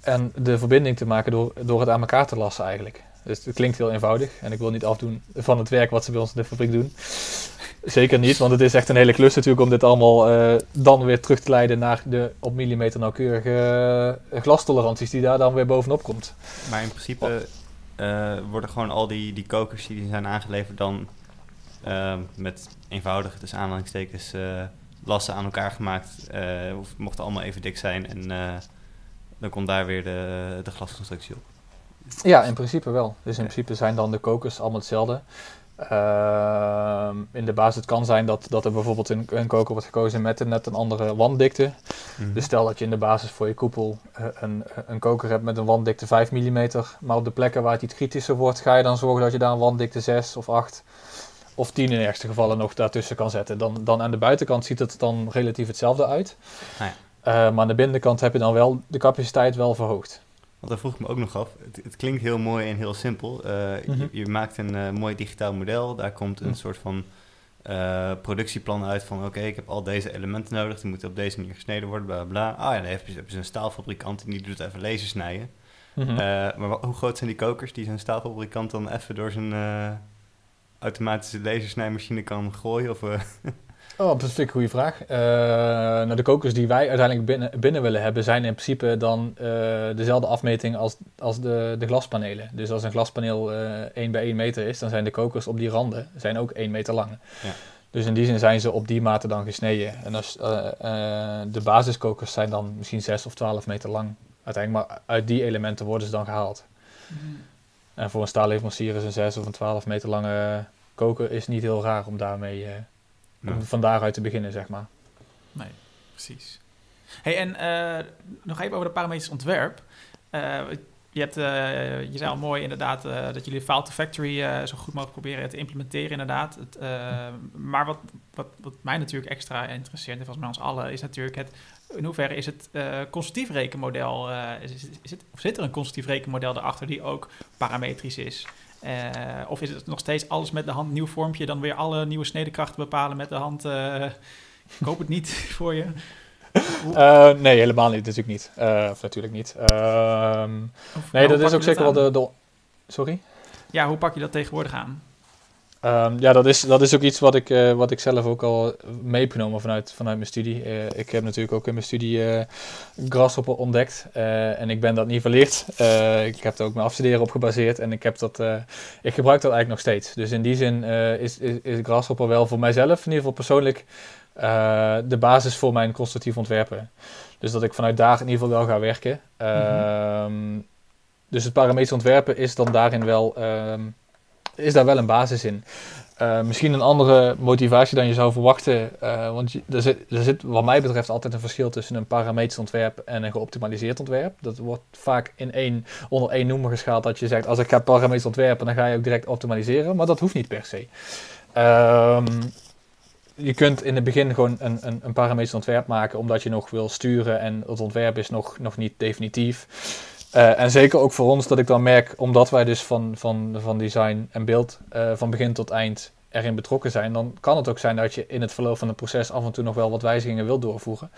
en de verbinding te maken door, door het aan elkaar te lassen eigenlijk. Dus het klinkt heel eenvoudig. En ik wil niet afdoen van het werk wat ze bij ons in de fabriek doen. Zeker niet, want het is echt een hele klus natuurlijk om dit allemaal uh, dan weer terug te leiden naar de op millimeter nauwkeurige uh, glastoleranties die daar dan weer bovenop komt. Maar in principe uh, worden gewoon al die, die kokers die zijn aangeleverd dan met eenvoudige, dus aanhalingstekens, lassen aan elkaar gemaakt. of mochten allemaal even dik zijn en dan komt daar weer de, de glasconstructie op. Ja, in principe wel. Dus in principe zijn dan de kokers allemaal hetzelfde. Uh, in de basis het kan zijn dat, dat er bijvoorbeeld een, een koker wordt gekozen met een, net een andere wanddikte. Mm-hmm. Dus stel dat je in de basis voor je koepel uh, een, een koker hebt met een wanddikte 5 mm. Maar op de plekken waar het iets kritischer wordt, ga je dan zorgen dat je daar een wanddikte 6 of 8 of 10 in de ergste gevallen nog daartussen kan zetten. Dan, dan aan de buitenkant ziet het dan relatief hetzelfde uit. Ah ja. uh, maar aan de binnenkant heb je dan wel de capaciteit wel verhoogd. Want daar vroeg ik me ook nog af. Het, het klinkt heel mooi en heel simpel. Uh, mm-hmm. je, je, maakt een uh, mooi digitaal model. Daar komt een mm. soort van uh, productieplan uit van... oké, okay, ik heb al deze elementen nodig. Die moeten op deze manier gesneden worden, bla bla. Ah ja, dan heb je, heb je een staalfabrikant en die doet even laser snijden. Mm-hmm. maar hoe groot zijn die kokers die zo'n staalfabrikant dan even door zijn automatische lasersnijmachine kan gooien? Of, Oh, dat vind ik een goede vraag. Uh, nou, de kokers die wij uiteindelijk binnen, binnen willen hebben, zijn in principe dan uh, dezelfde afmeting als, als de, de glaspanelen. Dus als een glaspaneel uh, 1 bij 1 meter is, dan zijn de kokers op die randen zijn ook 1 meter lang. Ja. Dus in die zin zijn ze op die mate dan gesneden. En als, de basiskokers zijn dan misschien 6 of 12 meter lang uiteindelijk, maar uit die elementen worden ze dan gehaald. Mm. En voor een staalleverancier is een 6 of een 12 meter lange koker is niet heel raar om daarmee om van daaruit te beginnen, zeg maar. Nee, precies. Hey, en uh, nog even over de parametrisch ontwerp. Uh, je, hebt, uh, je zei al mooi inderdaad dat jullie File to Factory zo goed mogelijk proberen te implementeren inderdaad. Het, maar wat, wat, wat mij natuurlijk extra interesseert, en volgens mij ons allen, is natuurlijk het, in hoeverre is het uh, constructief rekenmodel, uh, is, is, het, of zit er een constructief rekenmodel erachter die ook parametrisch is? Uh, of is het nog steeds alles met de hand, nieuw vormpje, dan weer alle nieuwe snedekrachten bepalen met de hand? ik hoop het niet voor je. nee, helemaal niet, natuurlijk niet. of natuurlijk niet. Ehm, nee, dat is ook zeker wel de, de... Sorry? Ja, hoe pak je dat tegenwoordig aan? Um, ja, dat is, dat is ook iets wat ik, uh, wat ik zelf ook al meegenomen vanuit, vanuit mijn studie. Uh, ik heb natuurlijk ook in mijn studie uh, Grasshopper ontdekt en ik ben dat niet verleerd. ik heb er ook mijn afstuderen op gebaseerd en ik, heb dat, ik gebruik dat eigenlijk nog steeds. Dus in die zin is, is, is Grasshopper wel voor mijzelf, in ieder geval persoonlijk, de basis voor mijn constructief ontwerpen. Dus dat ik vanuit daar in ieder geval wel ga werken. Mm Dus het parametrisch ontwerpen is dan daarin wel... Um, is daar wel een basis in. Uh, misschien een andere motivatie dan je zou verwachten. Uh, want er, zit, er zit, wat mij betreft, altijd een verschil tussen een parametrisch ontwerp en een geoptimaliseerd ontwerp. Dat wordt vaak in één, onder één noemer geschaald. Dat je zegt: als ik ga parametrisch ontwerpen, dan ga je ook direct optimaliseren. Maar dat hoeft niet per se. Um, je kunt in het begin gewoon een, een, een ontwerp maken, omdat je nog wil sturen en het ontwerp is nog, nog niet definitief. Uh, en zeker ook voor ons dat ik dan merk, omdat wij dus van, van, van design en beeld uh, van begin tot eind erin betrokken zijn, dan kan het ook zijn dat je in het verloop van het proces af en toe nog wel wat wijzigingen wilt doorvoeren.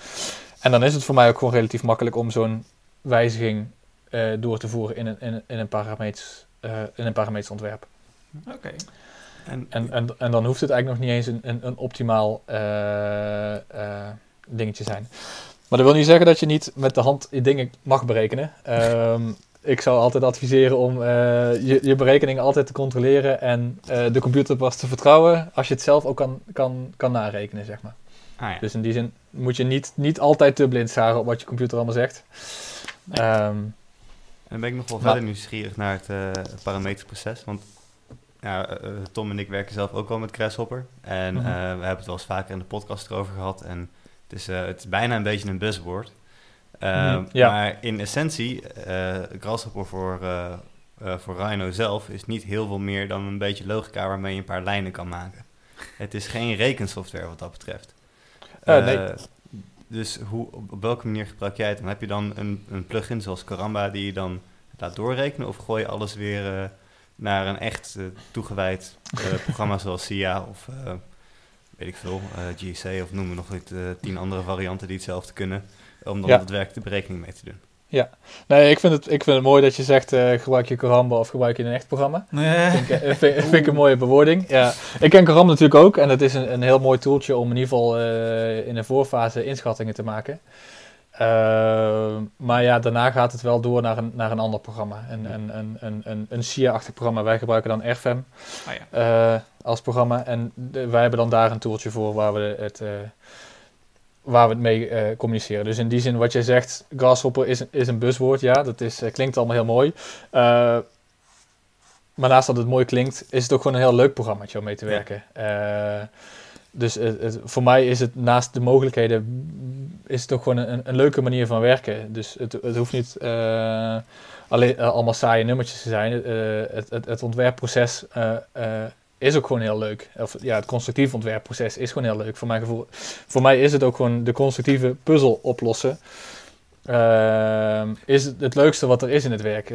En dan is het voor mij ook gewoon relatief makkelijk om zo'n wijziging uh, door te voeren in een, in, in een, parametrisch, in een parametrisch ontwerp. Oké. En, en, en, en, dan hoeft het eigenlijk nog niet eens een, een, een optimaal dingetje zijn. Maar dat wil niet zeggen dat je niet met de hand dingen mag berekenen. Um, ik zou altijd adviseren om uh, je, je berekeningen altijd te controleren en uh, de computer pas te vertrouwen als je het zelf ook kan, kan, kan narekenen, zeg maar. Ah, ja. Dus in die zin moet je niet, niet altijd te blind staren op wat je computer allemaal zegt. Nee. Um, en dan ben ik nog wel verder nieuwsgierig naar het uh. Want ja, Tom en ik werken zelf ook wel met Grasshopper. En mm -hmm. we hebben het wel eens vaker in de podcast erover gehad. En dus uh, het is bijna een beetje een buzzword. Uh, ja. Maar in essentie, uh, Grasshopper voor, voor Rhino zelf is niet heel veel meer dan een beetje logica waarmee je een paar lijnen kan maken. Het is geen rekensoftware wat dat betreft. nee. Dus hoe, op welke manier gebruik jij het? Dan heb je dan een, een plugin zoals Karamba die je dan laat doorrekenen? Of gooi je alles weer naar een echt toegewijd programma zoals SIA of weet ik veel, uh, GC of noemen nog niet uh, tien andere varianten die hetzelfde kunnen, om dan ja. werk de berekening mee te doen. Ja, nee, ik vind het, ik vind het mooi dat je zegt uh, gebruik je Karamba of gebruik je een echt programma. Nee. Vind, ik, vind, vind, ik een mooie bewoording. Ja. Ik ken Karamba natuurlijk ook en het is een, een heel mooi tooltje om in ieder geval in de voorfase inschattingen te maken. Uh, maar ja, daarna gaat het wel door naar een, naar een ander programma. Een, een, een, een, een, een SIA-achtig programma. Wij gebruiken dan RFM oh ja. uh, als programma. En de, wij hebben dan daar een tooltje voor waar we het, uh, waar we het mee communiceren. Dus in die zin, wat jij zegt, Grasshopper is, is een buswoord. Ja, dat is, klinkt allemaal heel mooi. maar naast dat het mooi klinkt, is het ook gewoon een heel leuk programma om mee te werken. Ja. Dus het, voor mij is het naast de mogelijkheden, is het ook gewoon een, een leuke manier van werken. Dus het, het hoeft niet uh, alleen, uh, allemaal saaie nummertjes te zijn. Uh, het, ontwerpproces is ook gewoon heel leuk. Of ja, het constructief ontwerpproces is gewoon heel leuk. Voor mijn gevoel. Voor mij is het ook gewoon de constructieve puzzel oplossen. is het, het leukste wat er is in het werk.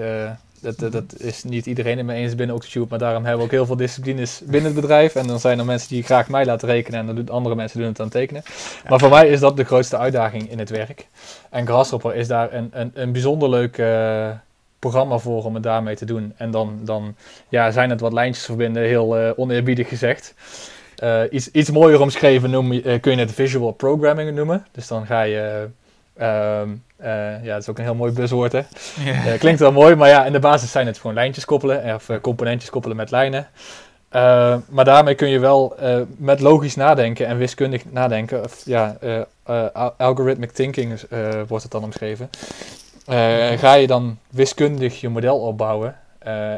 Dat, dat, is niet iedereen het mee eens binnen Octotube, maar daarom hebben we ook heel veel disciplines binnen het bedrijf. En dan zijn er mensen die graag mij laten rekenen en dan doen andere mensen doen het aan tekenen. Maar voor mij is dat de grootste uitdaging in het werk. En Grasshopper is daar een, een, een bijzonder leuk uh, programma voor om het daarmee te doen. En dan, dan ja, zijn het wat lijntjes verbinden, heel uh, oneerbiedig gezegd. Uh, iets, iets mooier omschreven noem, kun je het visual programming noemen. Dus dan ga je Um, uh, ja, dat is ook een heel mooi buzzwoord, hè? Yeah. Uh, klinkt wel mooi, maar ja, in de basis zijn het gewoon lijntjes koppelen, of uh, componentjes koppelen met lijnen. Maar daarmee kun je wel eh, met logisch nadenken en wiskundig nadenken, of ja, algorithmic thinking wordt het dan omschreven. ga je dan wiskundig je model opbouwen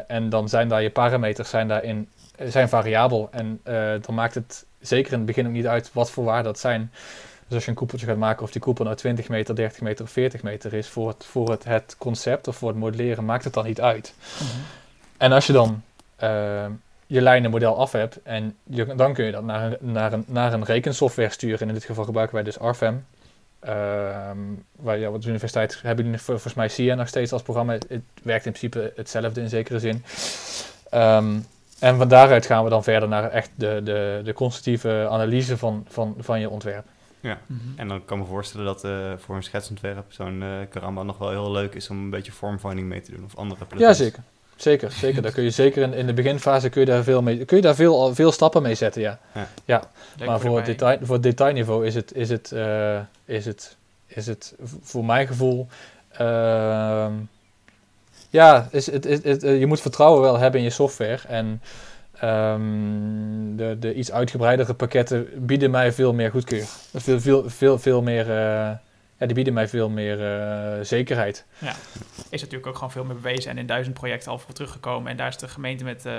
en dan zijn daar je parameters zijn daarin zijn variabel en dan maakt het zeker in het begin ook niet uit wat voor waar dat zijn. Dus als je een koepeltje gaat maken, of die koepel nou 20 meter, 30 meter of 40 meter is, voor het, voor het, het concept of voor het modelleren, maakt het dan niet uit. Mhm. En als je dan uh, je lijnenmodel af hebt. En je, dan kun je dat naar een, naar, een, naar een rekensoftware sturen. En in dit geval gebruiken wij dus RFM. Ehm waar, ja, wat de universiteit hebben jullie volgens mij SIA nog steeds als programma. Het werkt in principe hetzelfde in zekere zin. Um, en van daaruit gaan we dan verder naar echt de, de, de constructieve analyse van, van, van je ontwerp. Ja, mm -hmm. en dan kan ik me voorstellen dat uh, voor een schetsontwerp zo'n uh, Karamba nog wel heel leuk is om een beetje vormfinding mee te doen of andere plugins. Ja, zeker. Zeker, zeker. Daar kun je zeker in, in de beginfase kun je daar veel mee, kun je daar veel, veel stappen mee zetten, ja. Ja. ja. Maar voor het, detail, voor detailniveau is het, is het, uh, is het, is het voor mijn gevoel. Uh, ja, is, het, het, het, je moet vertrouwen wel hebben in je software. En um, de, de iets uitgebreidere pakketten bieden mij veel meer goedkeur. Veel, veel, veel, veel meer. Uh, ja, die bieden mij veel meer uh, zekerheid. Ja, is natuurlijk ook gewoon veel meer bewezen en in duizend projecten al voor teruggekomen. En daar is de gemeente met uh,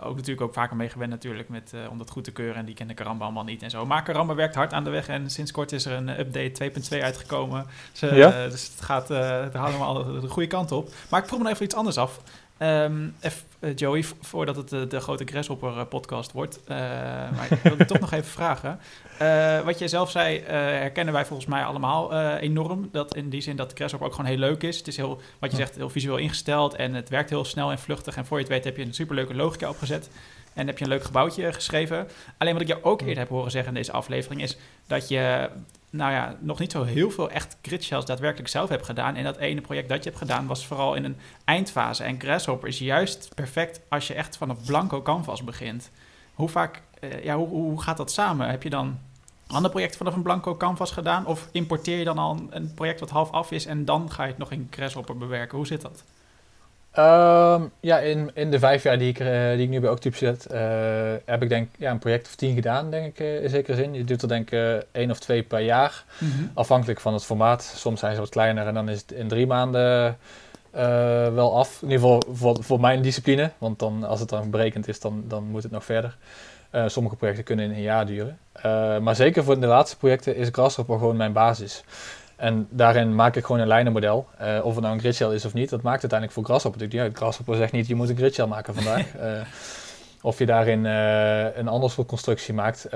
ook natuurlijk ook vaker mee gewend natuurlijk met, uh, om dat goed te keuren. En die kennen Karamba allemaal niet en zo. Maar Karamba werkt hard aan de weg en sinds kort is er een update 2.2 uitgekomen. Dus, ja? dus het gaat het allemaal de goede kant op. Maar ik vroeg me even iets anders af. Um, uh, Joey, voordat het de, de grote Grasshopper uh, podcast wordt. Uh, maar ik wilde toch nog even vragen. wat jij zelf zei, herkennen wij volgens mij allemaal enorm. Dat in die zin dat Grasshopper ook gewoon heel leuk is. Het is heel, wat je zegt, heel visueel ingesteld. En het werkt heel snel en vluchtig. En voor je het weet heb je een superleuke logica opgezet. En heb je een leuk gebouwtje geschreven. Alleen wat ik je ook eerder heb horen zeggen in deze aflevering is dat je nou ja, nog niet zo heel veel echt grid shells daadwerkelijk zelf heb gedaan. En dat ene project dat je hebt gedaan was vooral in een eindfase. En Grasshopper is juist perfect als je echt van een blanco canvas begint. Hoe vaak, uh, ja, hoe, hoe gaat dat samen? Heb je dan ander project vanaf een blanco canvas gedaan? Of importeer je dan al een project wat half af is en dan ga je het nog in Grasshopper bewerken? Hoe zit dat? Um, ja, in, in de vijf jaar die ik, uh, die ik nu bij Octube zit, uh, heb ik denk ja, een project of tien gedaan, denk ik, uh, in zekere zin. Je doet er denk ik één of twee per jaar, mm -hmm. afhankelijk van het formaat. Soms zijn ze wat kleiner en dan is het in drie maanden wel af. In ieder geval voor, voor mijn discipline, want dan, als het dan berekend is, dan, dan moet het nog verder. sommige projecten kunnen in een jaar duren. maar zeker voor de laatste projecten is Grasshopper gewoon mijn basis. En daarin maak ik gewoon een lijnenmodel. Uh, of het nou een gridshell is of niet, dat maakt uiteindelijk voor Grasshopper natuurlijk niet uit. Grasshopper zegt niet, je moet een gridshell maken vandaag. uh, of je daarin uh, een ander soort constructie maakt,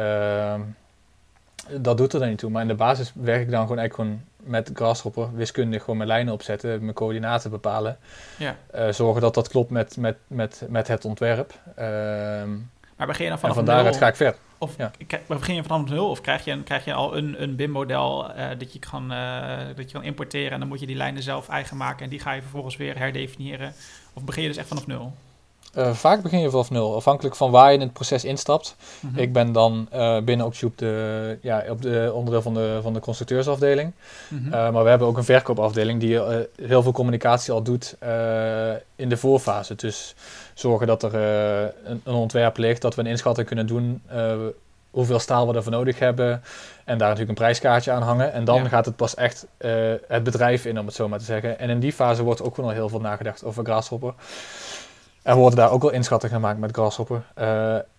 dat doet er dan niet toe. Maar in de basis werk ik dan gewoon eigenlijk gewoon met Grasshopper, wiskundig gewoon mijn lijnen opzetten, mijn coördinaten bepalen. Ja. zorgen dat dat klopt met, met, met, met het ontwerp. Ehm, maar begin je dan vanaf en van daaruit ga ik verder. Of ja. begin je vanaf nul of krijg je, krijg je al een, een BIM-model uh, dat, je kan, uh, dat je kan importeren en dan moet je die lijnen zelf eigen maken en die ga je vervolgens weer herdefiniëren? Of begin je dus echt vanaf nul? Uh, vaak begin je vanaf nul, afhankelijk van waar je in het proces instapt. Mm -hmm. Ik ben dan binnen Octube de, ja, op de onderdeel van de, van de constructeursafdeling. Mm -hmm. maar we hebben ook een verkoopafdeling die heel veel communicatie al doet in de voorfase. Dus zorgen dat er uh, een, een, ontwerp ligt, dat we een inschatting kunnen doen uh, hoeveel staal we ervoor nodig hebben. En daar natuurlijk een prijskaartje aan hangen. En dan ja. gaat het pas echt uh, het bedrijf in, om het zo maar te zeggen. En in die fase wordt ook wel heel veel nagedacht over Grasshopper. Er worden daar ook wel inschattingen gemaakt met Grasshopper.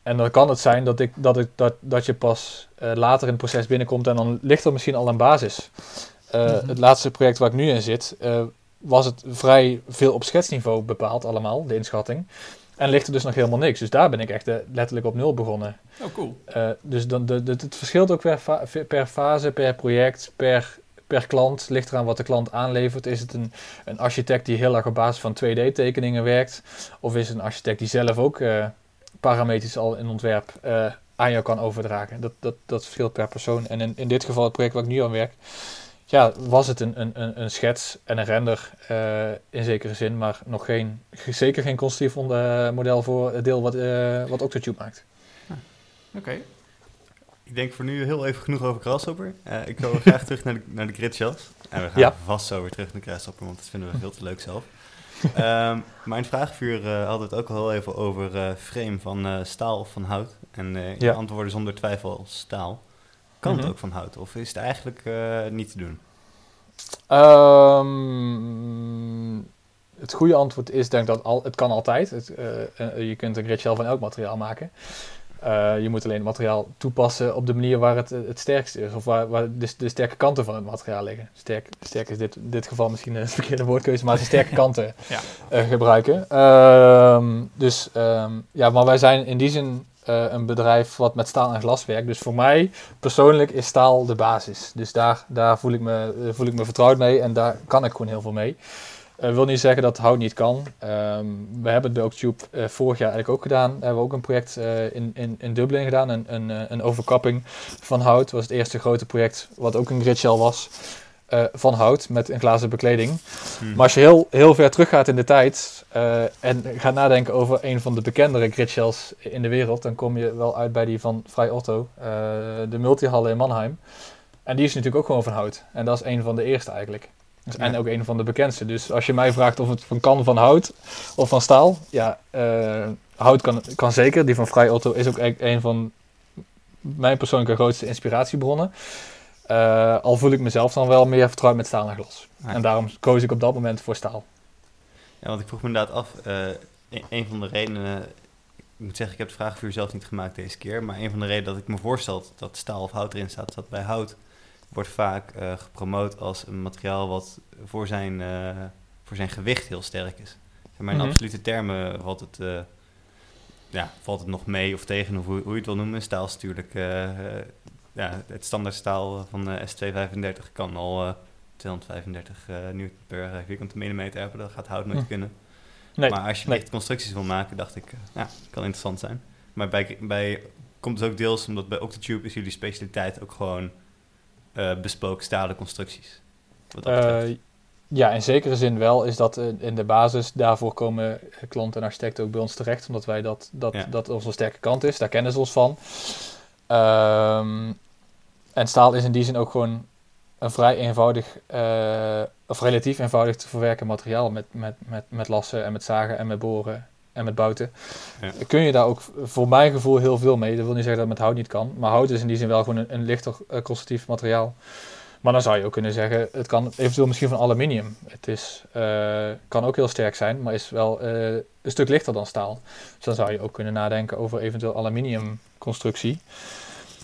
en dan kan het zijn dat, ik, dat, ik, dat, dat je pas later in het proces binnenkomt en dan ligt er misschien al een basis. Mm -hmm. Het laatste project waar ik nu in zit, was het vrij veel op schetsniveau bepaald allemaal, de inschatting. En ligt er dus nog helemaal niks. Dus daar ben ik echt letterlijk op nul begonnen. Oh, cool. Dus dan, de, de, het verschilt ook per, fa per fase, per project, per, per klant. Ligt eraan wat de klant aanlevert. Is het een, een architect die heel erg op basis van 2D-tekeningen werkt? Of is het een architect die zelf ook uh, parametrisch al in ontwerp aan jou kan overdragen? Dat, dat, dat verschilt per persoon. En in, in dit geval, het project waar ik nu aan werk, ja, was het een, een, een schets en een render uh, in zekere zin, maar nog geen, zeker geen constructief model voor het deel wat, uh, wat Octotube maakt. Ah, Oké. Ik denk voor nu heel even genoeg over Grasshopper. Uh, ik wil graag terug naar de, naar de grid shells. En we gaan ja. vast zo weer terug naar Grasshopper, want dat vinden we veel te leuk zelf. um, mijn vraagvuur uh, had het ook al heel even over uh, frame van staal of van hout. En je ja. antwoorden zonder twijfel staal. Kan mm -hmm. het ook van hout? Of is het eigenlijk niet te doen? Um, het goede antwoord is denk ik dat al, het kan altijd. Het, je kunt een grid shell van elk materiaal maken. Je moet alleen het materiaal toepassen op de manier waar het het sterkste is. Of waar, waar de, de sterke kanten van het materiaal liggen. Sterk, sterk is dit, in dit geval misschien een verkeerde woordkeuze, maar de sterke kanten ja. gebruiken. Ehm, dus ehm, ja, maar wij zijn in die zin een bedrijf wat met staal en glas werkt. Dus voor mij persoonlijk is staal de basis. Dus daar, daar voel, ik me, voel ik me vertrouwd mee en daar kan ik gewoon heel veel mee. Dat uh, wil niet zeggen dat hout niet kan. Um, we hebben de Oaktube vorig jaar eigenlijk ook gedaan. We hebben ook een project in, in, in Dublin gedaan, een, een, een overkapping van hout. Dat was het eerste grote project wat ook een gridshell was. Uh, van hout met een glazen bekleding. Hmm. Maar als je heel, heel ver teruggaat in de tijd uh, en gaat nadenken over een van de bekendere gridshells in de wereld, dan kom je wel uit bij die van Vrij Otto, uh, de multihalle in Mannheim. En die is natuurlijk ook gewoon van hout. En dat is een van de eerste eigenlijk. Ja. En ook een van de bekendste. Dus als je mij vraagt of het van kan van hout of van staal, ja, hout kan, kan zeker. Die van Vrij Otto is ook een van mijn persoonlijke grootste inspiratiebronnen. Uh, al voel ik mezelf dan wel meer vertrouwd met staal en glas. En daarom koos ik op dat moment voor staal. Ja, want ik vroeg me inderdaad af, uh, een, van de redenen, ik moet zeggen, ik heb de vraag voor jezelf niet gemaakt deze keer, maar een van de redenen dat ik me voorstel dat staal of hout erin staat, dat bij hout wordt vaak uh, gepromoot als een materiaal wat voor zijn, voor zijn gewicht heel sterk is. Maar in mm absolute termen valt het, ja, valt het nog mee of tegen, of hoe, hoe je het wil noemen. Staal is natuurlijk ja, het standaard staal van de S235 kan al 235 uh, newton per vierkante millimeter hebben. Dat gaat hout nooit kunnen. Nee, maar als je nee. echt constructies wil maken, dacht ik, ja, kan interessant zijn. Maar bij, bij komt het ook deels omdat bij Octotube is jullie specialiteit ook gewoon uh, bespoken stalen constructies. ja, in zekere zin wel is dat in de basis. Daarvoor komen klanten en architecten ook bij ons terecht, omdat wij dat, dat, dat onze sterke kant is. Daar kennen ze ons van. Um, en staal is in die zin ook gewoon een vrij eenvoudig, uh, of relatief eenvoudig te verwerken materiaal met, met, met, met lassen en met zagen en met boren en met bouten. Ja. Kun je daar ook voor mijn gevoel heel veel mee. Dat wil niet zeggen dat het met hout niet kan. Maar hout is in die zin wel gewoon een, een lichter uh, constructief materiaal. Maar dan zou je ook kunnen zeggen, het kan eventueel misschien van aluminium. Het is, uh, kan ook heel sterk zijn, maar is wel een stuk lichter dan staal. Dus dan zou je ook kunnen nadenken over eventueel aluminium constructie.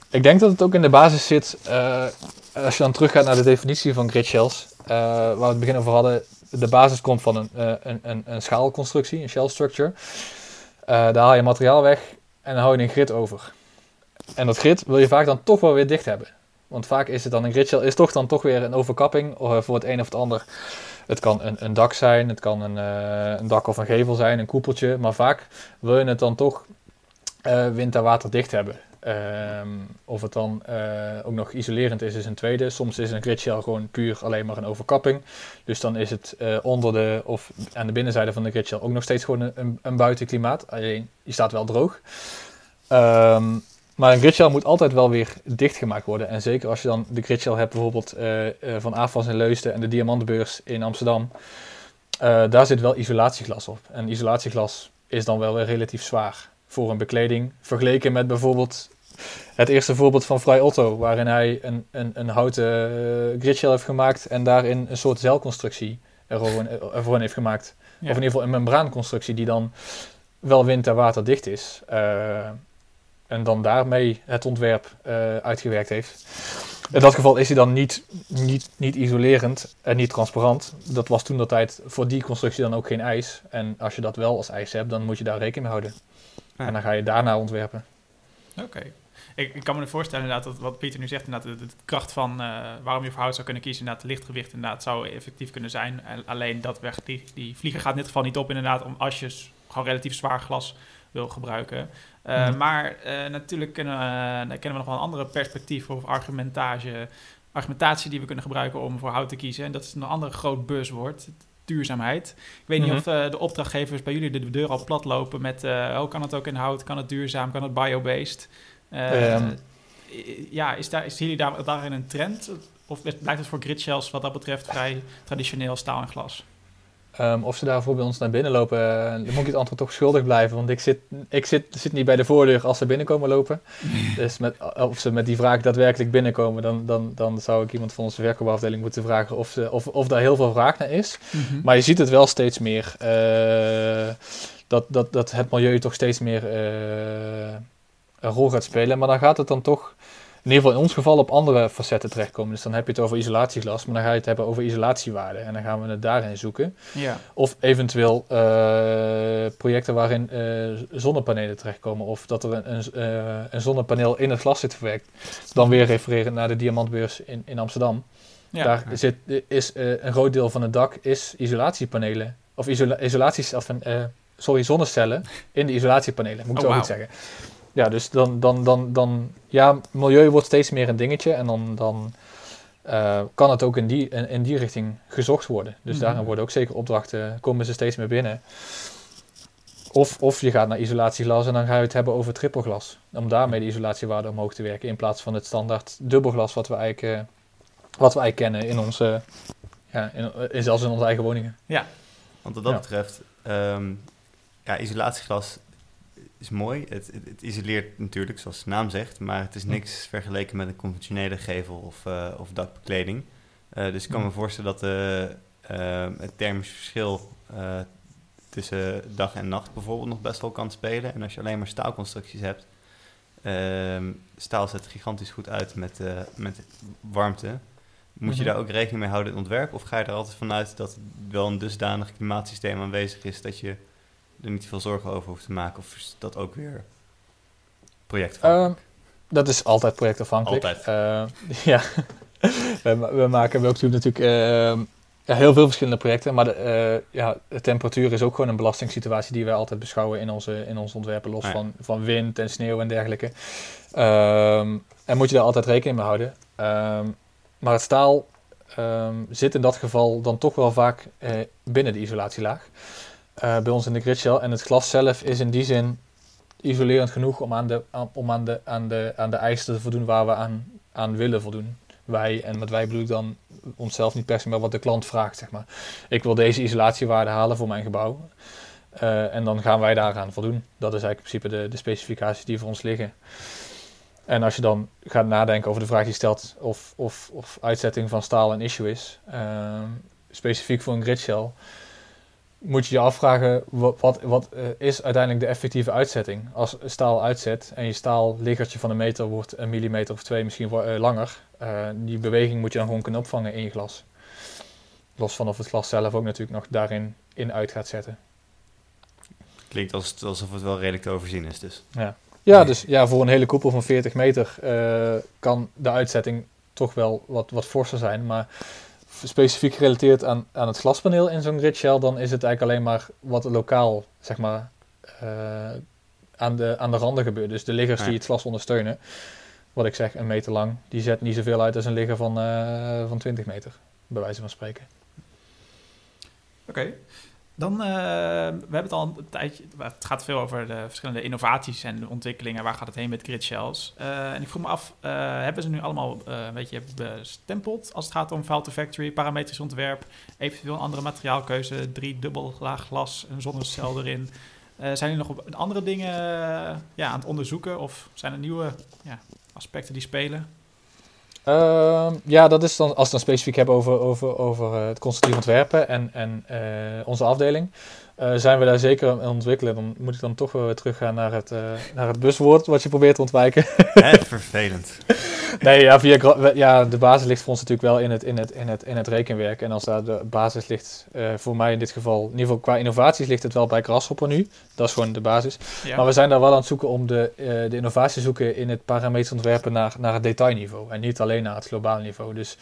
Ik denk dat het ook in de basis zit, uh, als je dan teruggaat naar de definitie van grid shells, waar we het begin over hadden, de basis komt van een, uh, een, een, een, schaalconstructie, een shell structure. daar haal je materiaal weg en dan hou je een grid over. En dat grid wil je vaak dan toch wel weer dicht hebben. Want vaak is het dan een grid shell, is toch dan toch weer een overkapping voor het een of het ander. Het kan een, een dak zijn, het kan een, een dak of een gevel zijn, een koepeltje. Maar vaak wil je het dan toch wind- en waterdicht hebben. Um, of het dan uh, ook nog isolerend is, is een tweede. Soms is een gridshell gewoon puur alleen maar een overkapping. Dus dan is het uh, onder de of aan de binnenzijde van de gridshell ook nog steeds gewoon een, een, buitenklimaat. Alleen die staat wel droog. Um, maar een gridshell moet altijd wel weer dichtgemaakt worden. En zeker als je dan de gridshell hebt bijvoorbeeld uh, van AFAS in Leusden en de Diamantbeurs in Amsterdam. daar zit wel isolatieglas op. En isolatieglas is dan wel weer relatief zwaar voor een bekleding. Vergeleken met bijvoorbeeld het eerste voorbeeld van Vrij Otto, waarin hij een, een, een houten uh, gridshell heeft gemaakt en daarin een soort zeilconstructie ervoor heeft gemaakt. Of in ieder geval een membraanconstructie die dan wel wind- en waterdicht is. Uh, en dan daarmee het ontwerp uh, uitgewerkt heeft. In dat geval is hij dan niet, niet, niet isolerend en niet transparant. Dat was toen dat tijd voor die constructie dan ook geen ijs. En als je dat wel als ijs hebt, dan moet je daar rekening mee houden. En dan ga je daarna ontwerpen. Oké. Ik, ik, kan me voorstellen inderdaad dat wat Pieter nu zegt, inderdaad, de, kracht van uh, waarom je voor hout zou kunnen kiezen, inderdaad, lichtgewicht inderdaad zou effectief kunnen zijn. Alleen dat weg, die, die vlieger gaat in dit geval niet op inderdaad, om als je gewoon relatief zwaar glas wil gebruiken. Uh, mm. Maar uh, natuurlijk kunnen, kennen we nog wel een andere perspectief of argumentage, argumentatie die we kunnen gebruiken om voor hout te kiezen. En dat is een ander groot buzzwoord duurzaamheid. Ik weet niet mhm. of uh, de opdrachtgevers bij jullie de deur al plat lopen met... Uh, oh, kan het ook in hout? Kan het duurzaam? Kan het biobased? Uh, Ja, is, daar, is jullie daar, daarin een trend? Of blijft het voor gridshells wat dat betreft vrij traditioneel staal en glas? Um, of ze daarvoor bij ons naar binnen lopen, uh, dan moet ik het antwoord toch schuldig blijven. Want ik zit, ik zit, zit niet bij de voordeur als ze binnenkomen lopen. dus met, of ze met die vraag daadwerkelijk binnenkomen, dan, dan, dan zou ik iemand van onze verkoopafdeling moeten vragen of, ze, of, of daar heel veel vraag naar is. Mhm. Maar je ziet het wel steeds meer. Uh, dat, dat, dat het milieu toch steeds meer uh, een rol gaat spelen. Maar dan gaat het dan toch, in ieder geval in ons geval, op andere facetten terechtkomen. Dus dan heb je het over isolatieglas, maar dan ga je het hebben over isolatiewaarden. En dan gaan we het daarin zoeken. Ja. Of eventueel uh, projecten waarin uh, zonnepanelen terechtkomen. Of dat er een, een, uh, een, zonnepaneel in het glas zit verwerkt. Dan weer refereren naar de diamantbeurs in, in Amsterdam. Ja. Daar zit, is een groot deel van het dak is isolatiepanelen. Of isola isolaties, of een, sorry, zonnecellen in de isolatiepanelen, moet ik oh, zo wow. zeggen. Ja, dus dan, dan, dan, dan, ja, milieu wordt steeds meer een dingetje en dan, dan uh, kan het ook in die, in, in, die richting gezocht worden. Dus mm -hmm. daarin worden ook zeker opdrachten, komen ze steeds meer binnen. Of, of je gaat naar isolatieglas en dan ga je het hebben over trippelglas. Om daarmee de isolatiewaarde omhoog te werken. In plaats van het standaard dubbelglas wat we eigenlijk, uh, wat we eigenlijk kennen in onze, ja, in, in, zelfs in onze eigen woningen. Ja, want wat dat ja. betreft, um, ja, isolatieglas is mooi. Het, het, het, isoleert natuurlijk, zoals de naam zegt, maar het is niks vergeleken met een conventionele gevel of, uh, of dakbekleding. Uh, dus ik kan me voorstellen dat de, uh, het thermisch verschil tussen dag en nacht bijvoorbeeld nog best wel kan spelen. En als je alleen maar staalconstructies hebt, ehm, staal zet gigantisch goed uit met, met warmte. Moet je daar ook rekening mee houden in het ontwerp? Of ga je er altijd vanuit dat wel een dusdanig klimaatsysteem aanwezig is dat je er niet veel zorgen over hoeft te maken? Of is dat ook weer projectafhankelijk? Uh, dat is altijd projectafhankelijk. Altijd? Uh, ja, we, we, maken wel natuurlijk uh, ja, heel veel verschillende projecten. Maar de, eh, ja, de temperatuur is ook gewoon een belastingssituatie die wij altijd beschouwen in onze, in onze ontwerpen. Los ah, ja. van, van wind en sneeuw en dergelijke. Um, en moet je daar altijd rekening mee houden. Um, maar het staal um, zit in dat geval dan toch wel vaak uh, binnen de isolatielaag uh, bij ons in de gridshell. En het glas zelf is in die zin isolerend genoeg om aan de, om aan de, aan de, aan de eisen te voldoen waar we aan, aan willen voldoen. Wij, en met wij bedoel ik dan onszelf niet per se, maar wat de klant vraagt. Zeg maar. Ik wil deze isolatiewaarde halen voor mijn gebouw. Uh, en dan gaan wij daaraan voldoen. Dat is eigenlijk in principe de, de specificaties die voor ons liggen. En als je dan gaat nadenken over de vraag die stelt of, of, of uitzetting van staal een issue is, uh, specifiek voor een gridshell, moet je je afvragen, wat, wat, wat uh, is uiteindelijk de effectieve uitzetting? Als staal uitzet en je staal liggertje van een meter wordt een millimeter of twee misschien uh, langer, uh, die beweging moet je dan gewoon kunnen opvangen in je glas. Los van of het glas zelf ook natuurlijk nog daarin in uit gaat zetten. Klinkt alsof het wel redelijk te overzien is dus. Ja, ja dus ja, voor een hele koepel van 40 meter kan de uitzetting toch wel wat, wat forser zijn, maar specifiek gerelateerd aan, aan het glaspaneel in zo'n grid shell, dan is het eigenlijk alleen maar wat lokaal, zeg maar, uh, aan, de, aan de randen gebeurt. Dus de liggers ja. die het glas ondersteunen, wat ik zeg, een meter lang, die zet niet zoveel uit als een ligger van, uh, van 20 meter, bij wijze van spreken. Oké. Okay. Dan, uh, we hebben het al een tijdje, het gaat veel over de verschillende innovaties en ontwikkelingen. Waar gaat het heen met grid shells? Uh, en ik vroeg me af, uh, hebben ze nu allemaal een beetje bestempeld als het gaat om File to Factory, parametrisch ontwerp, eventueel een andere materiaalkeuze, drie dubbel laag glas, een zonnecel erin. zijn jullie nog andere dingen ja, aan het onderzoeken of zijn er nieuwe ja, aspecten die spelen? Uh, ja, dat is dan als we dan specifiek hebben over, over, over uh, het constructief ontwerpen en, en uh, onze afdeling. Uh, zijn we daar zeker aan ontwikkelen, dan moet ik dan toch weer teruggaan naar het, naar het buswoord wat je probeert te ontwijken. Hè, vervelend. nee, ja, via, ja, de basis ligt voor ons natuurlijk wel in het, in het, in het, in het rekenwerk. En als daar de basis ligt, voor mij in dit geval, in ieder geval qua innovaties ligt het wel bij Grasshopper nu. Dat is gewoon de basis. Ja. Maar we zijn daar wel aan het zoeken om de, de innovatie te zoeken in het parametrisch ontwerpen naar, naar het detailniveau. En niet alleen naar het globale niveau. Dus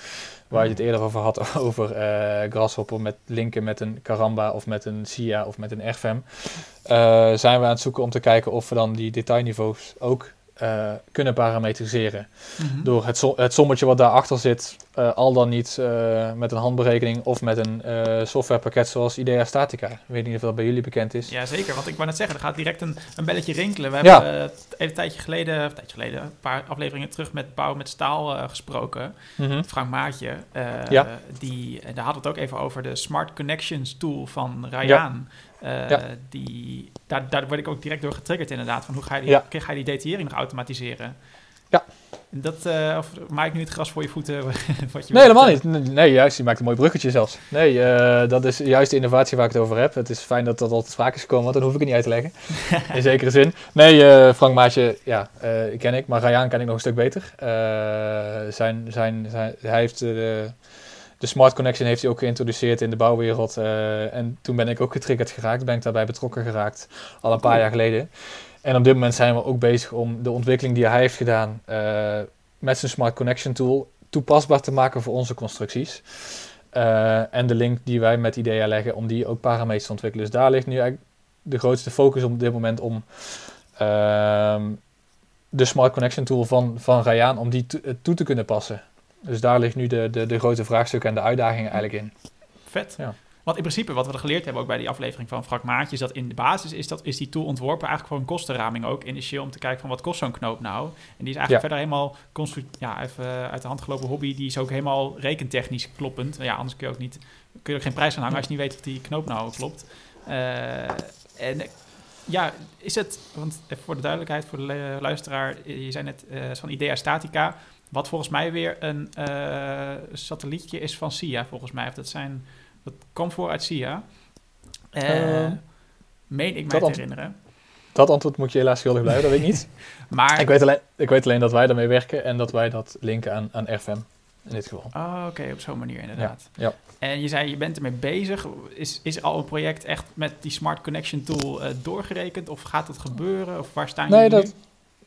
waar je het eerder over had, over uh, Grasshopper met linken met een Karamba of met een SIA of met een RFM, uh, zijn we aan het zoeken om te kijken of we dan die detailniveaus ook uh, kunnen parametriseren. Mm -hmm. Door het, so het, sommetje wat daarachter zit, uh, al dan niet uh, met een handberekening of met een softwarepakket zoals IDEA Statica. Ik weet niet of dat bij jullie bekend is. Ja, zeker. Want ik wou net zeggen, er gaat direct een, een belletje rinkelen. We ja. hebben een tijdje geleden, een tijdje geleden, een paar afleveringen terug met Bouw met Staal gesproken. Mm -hmm. Frank Maatje. ja. die, daar hadden we het ook even over de Smart Connections tool van Rayaan. Ja. Uh, ja. die, daar, daar word ik ook direct door getriggerd inderdaad. Van hoe ga je die, ja. ga je die detaillering nog automatiseren? Ja. Dat, uh, of maak ik nu het gras voor je voeten? wat je nee, helemaal niet. Nee, juist. Je maakt een mooi bruggetje zelfs. Nee, uh, dat is juist de innovatie waar ik het over heb. Het is fijn dat dat altijd sprake is gekomen, want dan hoef ik het niet uit te leggen. In zekere zin. Nee, Frank Maatje, ja, ken ik. Maar Rayaan ken ik nog een stuk beter. zijn, zijn, zijn, hij heeft de, Smart Connection heeft hij ook geïntroduceerd in de bouwwereld. en toen ben ik ook getriggerd geraakt. Ben ik daarbij betrokken geraakt. Al een paar jaar geleden. En op dit moment zijn we ook bezig om de ontwikkeling die hij heeft gedaan uh, met zijn Smart Connection tool toepasbaar te maken voor onze constructies. Uh, en de link die wij met IDEA leggen om die ook parameters te ontwikkelen. Dus daar ligt nu eigenlijk de grootste focus op dit moment om uh, de Smart Connection tool van, van Rayaan om die to toe te kunnen passen. Dus daar ligt nu de, de, de grote vraagstukken en de uitdagingen eigenlijk in. Vet. Ja. Want in principe, wat we geleerd hebben ook bij die aflevering van Frank Maatjes, dat in de basis is, dat, is die tool ontworpen eigenlijk voor een kostenraming ook initieel om te kijken van wat kost zo'n knoop nou. En die is eigenlijk verder helemaal ja, even uit de hand gelopen hobby. Die is ook helemaal rekentechnisch kloppend. Ja, anders kun je ook niet, kun je ook geen prijs aan hangen als je niet weet of die knoop nou klopt. Uh, en ja, is het, want even voor de duidelijkheid, voor de luisteraar, je zei net uh, van Idea Statica, wat volgens mij weer een uh, satellietje is van SIA, volgens mij. Of dat zijn dat kwam voor uit SIA. Uh, meen ik mij te herinneren. Dat antwoord moet je helaas schuldig blijven, dat weet ik niet. maar... Ik weet, alleen, ik weet alleen dat wij daarmee werken en dat wij dat linken aan, aan RFM in dit geval. Oh, oké, op zo'n manier inderdaad. Ja, En je zei, je bent ermee bezig. Is, is al een project echt met die Smart Connection Tool uh, doorgerekend? Of gaat het gebeuren? Of waar staan nee, jullie dat,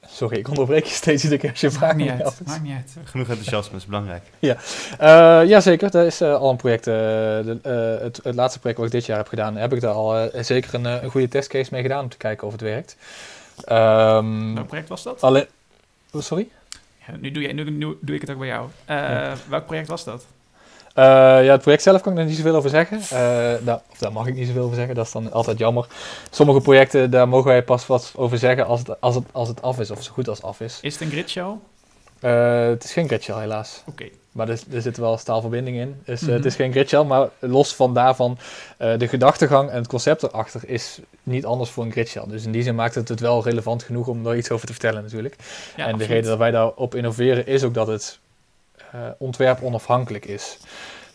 Sorry, ik onderbreek je steeds iedere keer als je vraagt. Maakt niet uit. Maakt niet uit. Genoeg enthousiasme is belangrijk. Ja, uh, ja zeker. Dat is uh, al een project. Uh, de, het, het, laatste project wat ik dit jaar heb gedaan, heb ik daar al zeker een, een, goede testcase mee gedaan om te kijken of het werkt. Um, Welk project was dat? Alleen, oh, sorry? Ja, nu, doe je, nu, nu, doe ik het ook bij jou. Ja. Welk project was dat? Uh, ja, het project zelf kan ik er niet zoveel over zeggen. Uh, nou, of daar mag ik niet zoveel over zeggen, dat is dan altijd jammer. Sommige projecten, daar mogen wij pas wat over zeggen als het, als het, als het af is, of zo goed als af is. Is het een gridshell? Uh, het is geen gridshell, helaas. Oké. Maar er, er zit wel staalverbinding in. Dus mm -hmm. het is geen gridshell, maar los van daarvan, de gedachtegang en het concept erachter is niet anders voor een gridshell. Dus in die zin maakt het het wel relevant genoeg om er iets over te vertellen natuurlijk. Ja, en absoluut. de reden dat wij daarop innoveren is ook dat het ontwerp onafhankelijk is.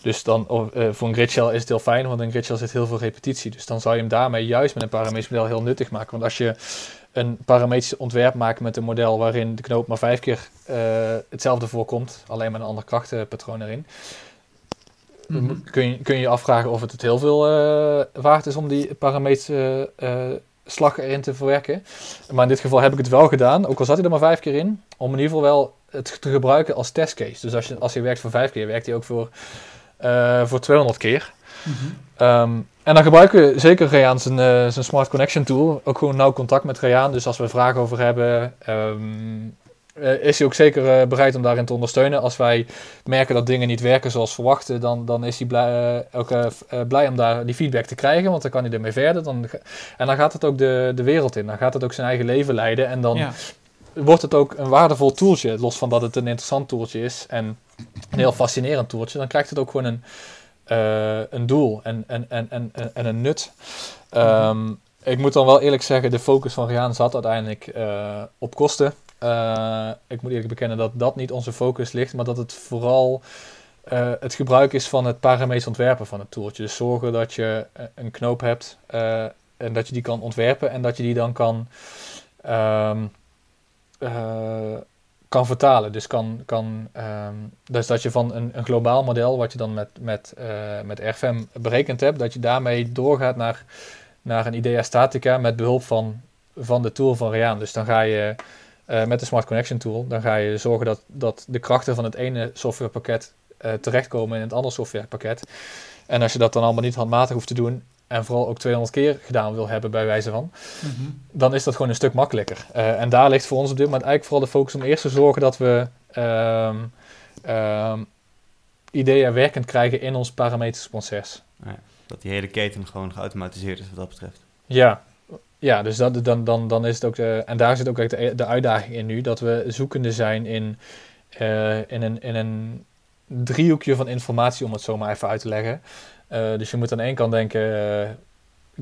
Dus dan uh, voor een gridshell is het heel fijn, want een gridshell zit heel veel repetitie. Dus dan zou je hem daarmee juist met een parametrisch model heel nuttig maken. Want als je een parametrisch ontwerp maakt met een model waarin de knoop maar vijf keer uh, hetzelfde voorkomt, alleen met een ander krachtenpatroon erin, mm -hmm. kun, je, kun je afvragen of het, het heel veel uh, waard is om die parametrische slag erin te verwerken. Maar in dit geval heb ik het wel gedaan, ook al zat hij er maar vijf keer in, om in ieder geval wel het te gebruiken als testcase. Dus als je, als je werkt voor vijf keer, werkt hij ook voor, uh, voor 200 keer. Mm -hmm. um, en dan gebruiken we zeker Rayaan zijn, uh, zijn Smart Connection tool. Ook gewoon nauw contact met Rayaan. Dus als we vragen over hebben, um, uh, is hij ook zeker bereid om daarin te ondersteunen. Als wij merken dat dingen niet werken zoals verwacht, dan, dan is hij blij, ook blij om daar die feedback te krijgen. Want dan kan hij ermee verder. Dan, en dan gaat het ook de, de wereld in. Dan gaat het ook zijn eigen leven leiden. En dan ja wordt het ook een waardevol toeltje. Los van dat het een interessant toeltje is en een heel fascinerend toeltje, dan krijgt het ook gewoon een, uh, een doel en, en, en, en, en een nut. Um, ik moet dan wel eerlijk zeggen, de focus van Riaan zat uiteindelijk uh, op kosten. Uh, ik moet eerlijk bekennen dat dat niet onze focus ligt, maar dat het vooral het gebruik is van het parametrisch ontwerpen van het toeltje. Dus zorgen dat je een knoop hebt en dat je die kan ontwerpen en dat je die dan kan um, uh, kan vertalen. Dus, kan, kan, um, dus dat je van een, een globaal model, wat je dan met, met, uh, met RFM berekend hebt, dat je daarmee doorgaat naar, naar een IDEA Statica met behulp van, van de tool van Reaan. Dus dan ga je uh, met de Smart Connection tool, dan ga je zorgen dat, dat de krachten van het ene softwarepakket terechtkomen in het andere softwarepakket. En als je dat dan allemaal niet handmatig hoeft te doen, en vooral ook 200 keer gedaan wil hebben bij wijze van, mm -hmm. dan is dat gewoon een stuk makkelijker. Uh, en daar ligt voor ons op dit moment eigenlijk vooral de focus om eerst te zorgen dat we um, um, ideeën werkend krijgen in ons parametrisch proces. Ja, dat die hele keten gewoon geautomatiseerd is wat dat betreft. Ja, ja dus dat, dan, dan, dan is het ook, de, en daar zit ook de, de uitdaging in nu, dat we zoekende zijn in, uh, in, een, in een driehoekje van informatie, om het zo maar even uit te leggen. Uh, dus je moet aan één kant denken, uh,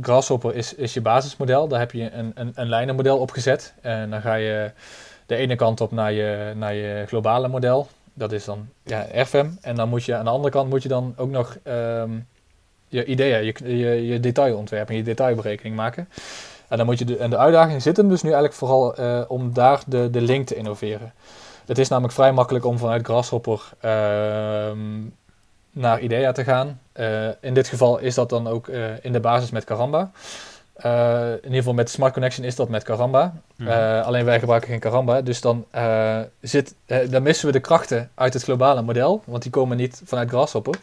Grasshopper is, is je basismodel. Daar heb je een, een, een lijnenmodel op gezet. En dan ga je de ene kant op naar je, naar je globale model. Dat is dan ja, RFM. En dan moet je aan de andere kant moet je dan ook nog ehm, je ideeën, je, je, je detailontwerp en je detailberekening maken. En, dan moet je de, en de uitdaging zit hem dus nu eigenlijk vooral uh, om daar de, de link te innoveren. Het is namelijk vrij makkelijk om vanuit Grasshopper uh, naar IDEA te gaan. Uh, in dit geval is dat dan ook uh, in de basis met Karamba. in ieder geval met Smart Connection is dat met Karamba. Mm. alleen wij gebruiken geen Karamba. Dus dan, zit, dan missen we de krachten uit het globale model. Want die komen niet vanuit Grasshopper.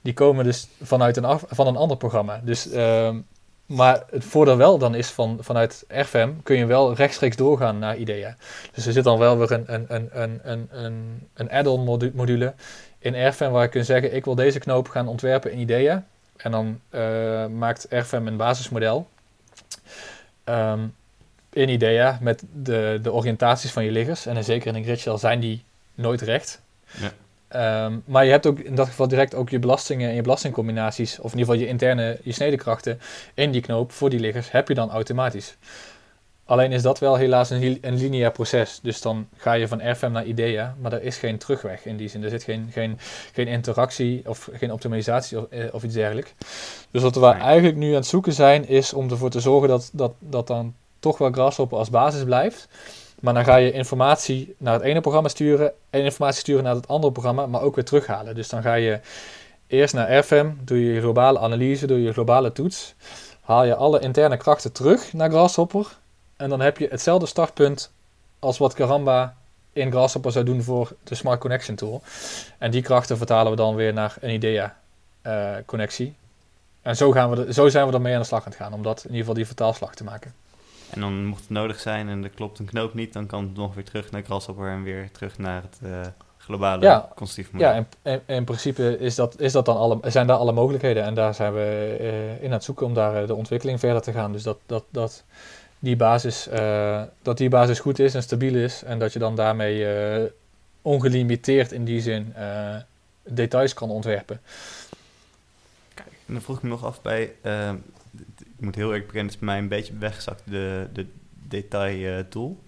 Die komen dus vanuit een, af, van een ander programma. Dus ehm, maar het voordeel wel dan is van, vanuit RFM kun je wel rechtstreeks doorgaan naar IDEA. Dus er zit dan wel weer een, een, een, een, een, een add-on module in RFM waar je kunt zeggen ik wil deze knoop gaan ontwerpen in IDEA. En dan uh, maakt RFM een basismodel um, in IDEA met de, de oriëntaties van je liggers. En zeker in een gridshell zijn die nooit recht. Ja. Um, maar je hebt ook in dat geval direct ook je belastingen en je belastingcombinaties, of in ieder geval je interne, je snedekrachten in die knoop voor die liggers, heb je dan automatisch. Alleen is dat wel helaas een, een lineair proces. Dus dan ga je van RFM naar IDEA, maar er is geen terugweg in die zin. Er zit geen, geen, geen interactie of geen optimalisatie of, eh, of iets dergelijks. Dus wat we eigenlijk nu aan het zoeken zijn, is om ervoor te zorgen dat, dat, dat dan toch wel Grasshopper als basis blijft. Maar dan ga je informatie naar het ene programma sturen en informatie sturen naar het andere programma, maar ook weer terughalen. Dus dan ga je eerst naar RFM, doe je globale analyse, doe je globale toets, haal je alle interne krachten terug naar Grasshopper en dan heb je hetzelfde startpunt als wat Karamba in Grasshopper zou doen voor de Smart Connection Tool. En die krachten vertalen we dan weer naar een IDEA-connectie. Eh, en zo, gaan we zo zijn we ermee aan de slag aan het gaan, om dat in ieder geval die vertaalslag te maken. En dan mocht het nodig zijn en er klopt een knoop niet, dan kan het nog weer terug naar Grasshopper en weer terug naar het uh, globale ja, constructief model. Ja, en, in principe is dat, is dat dan alle, zijn daar alle mogelijkheden en daar zijn we uh, in aan het zoeken om daar uh, de ontwikkeling verder te gaan. Dus dat, dat, dat, die basis, dat die basis goed is en stabiel is en dat je dan daarmee ongelimiteerd in die zin details kan ontwerpen. Kijk, en dan vroeg ik me nog af bij moet heel erg bekennen, het is bij mij een beetje weggezakt, de, de detail uh, tool.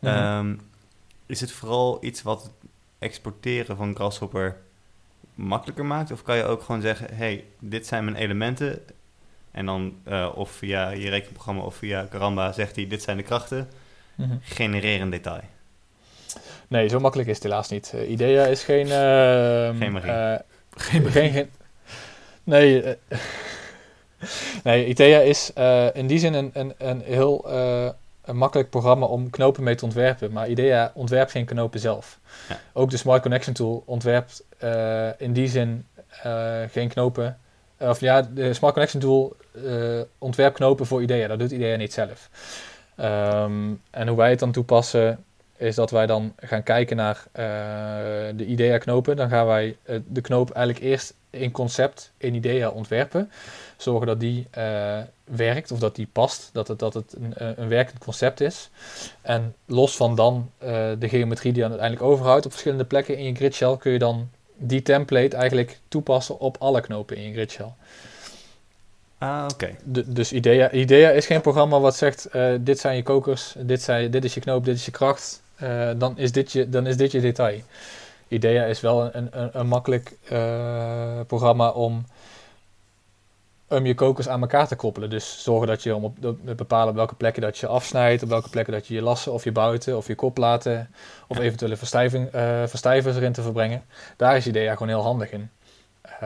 Mhm. Ehm, is het vooral iets wat exporteren van Grasshopper makkelijker maakt? Of kan je ook gewoon zeggen, hey, dit zijn mijn elementen. En dan uh, of via je rekenprogramma of via Karamba zegt hij, dit zijn de krachten. Mm Genereer een detail. Nee, zo makkelijk is het helaas niet. Uh, IDEA is geen... Uh, geen magie. geen magie. Geen, nee, nee, ITEA is uh, in die zin een, een, een heel uh, een makkelijk programma om knopen mee te ontwerpen. Maar IDEA ontwerpt geen knopen zelf. Ja. Ook de Smart Connection Tool ontwerpt uh, in die zin geen knopen. Of ja, de Smart Connection Tool ontwerpt knopen voor IDEA. Dat doet IDEA niet zelf. Um, en hoe wij het dan toepassen is dat wij dan gaan kijken naar de IDEA-knopen. Dan gaan wij de knoop eigenlijk eerst in concept in IDEA ontwerpen zorgen dat die uh, werkt of dat die past, dat het, dat het een, eh, een werkend concept is. En los van dan uh, de geometrie die dan uiteindelijk overhoudt op verschillende plekken in je grid shell, kun je dan die template eigenlijk toepassen op alle knopen in je grid shell. Ah, oké. Okay. Dus IDEA, IDEA is geen programma wat zegt: uh, dit zijn je kokers, dit, zijn, dit is je knoop, dit is je kracht. Dan, is dit je, dan is dit je detail. IDEA is wel een, een, een makkelijk uh, programma om om je kokers aan elkaar te koppelen. Dus zorgen dat je om op, bepalen op welke plekken dat je afsnijdt, op welke plekken dat je je lassen of je buiten of je koplaten of eventuele verstijving, uh, verstijvers erin te verbrengen. Daar is IDEA gewoon heel handig in. Uh,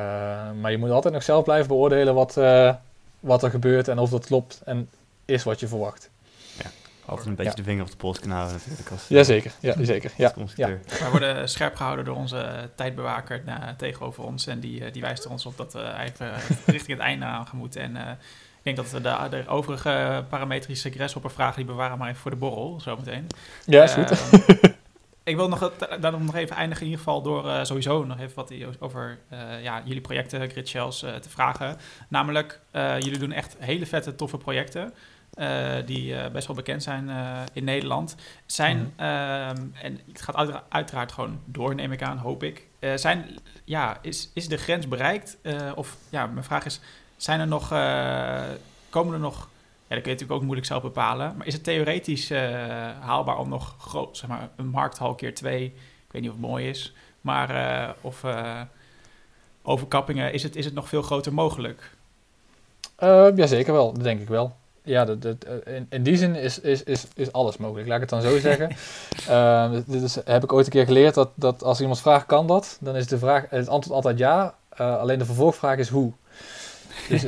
maar je moet altijd nog zelf blijven beoordelen wat, wat er gebeurt en of dat klopt en is wat je verwacht. Altijd een beetje de vinger op de pols kunnen houden natuurlijk. Als, Jazeker, ja, zeker. Ja, ja. Wij worden scherp gehouden door onze tijdbewaker uh, tegenover ons. En die, uh, die wijst er ons op dat we eigenlijk richting het einde aan gaan moeten. En uh, ik denk dat de, de overige parametrische grasshopper-vragen... die bewaren maar even voor de borrel, zometeen. Ja, is goed. ik wil nog, daarom nog even eindigen in ieder geval door sowieso nog even wat over ja, jullie projecten, Grid Shells, te vragen. Namelijk, jullie doen echt hele vette, toffe projecten... Uh, die uh, best wel bekend zijn uh, in Nederland. Zijn, mm. en het gaat uit, uiteraard gewoon door, neem ik aan, hoop ik. zijn, ja, is, is de grens bereikt? of ja, mijn vraag is, zijn er nog, komen er nog Ja, dat kun je natuurlijk ook moeilijk zelf bepalen. Maar is het theoretisch haalbaar om nog groot, zeg maar, een markthal keer twee, ik weet niet of het mooi is, maar of overkappingen, is het, is het nog veel groter mogelijk? Uh, ja, zeker wel. Dat denk ik wel. Ja, dat, dat, in, in, die zin is, is, is, is alles mogelijk, laat ik het dan zo zeggen. uh, dus heb ik ooit een keer geleerd dat, dat als iemand vraagt, kan dat? Dan is de vraag, het antwoord altijd ja. Uh, alleen de vervolgvraag is hoe. Dus,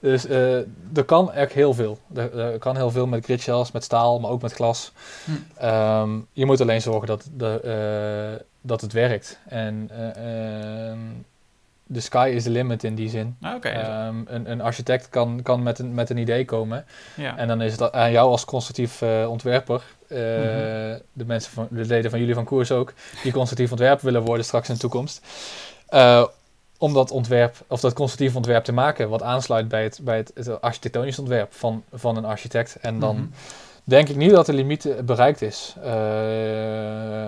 dus uh, er kan echt heel veel. Er, er, kan heel veel met grid shells, met staal, maar ook met glas. Hm. Um, je moet alleen zorgen dat, de, dat het werkt. En de sky is the limit in die zin. Ah, okay, um, een, een, architect kan, kan met, een, met een idee komen. Ja. En dan is het aan jou als constructief uh, ontwerper, uh, mm -hmm. de, mensen van, de leden van jullie van Koers ook, die constructief ontwerper willen worden straks in de toekomst. Uh, om dat ontwerp, of dat constructief ontwerp te maken, wat aansluit bij het, bij het, het architectonisch ontwerp van, van een architect. En dan. Mm -hmm denk ik niet dat de limiet bereikt is. Uh,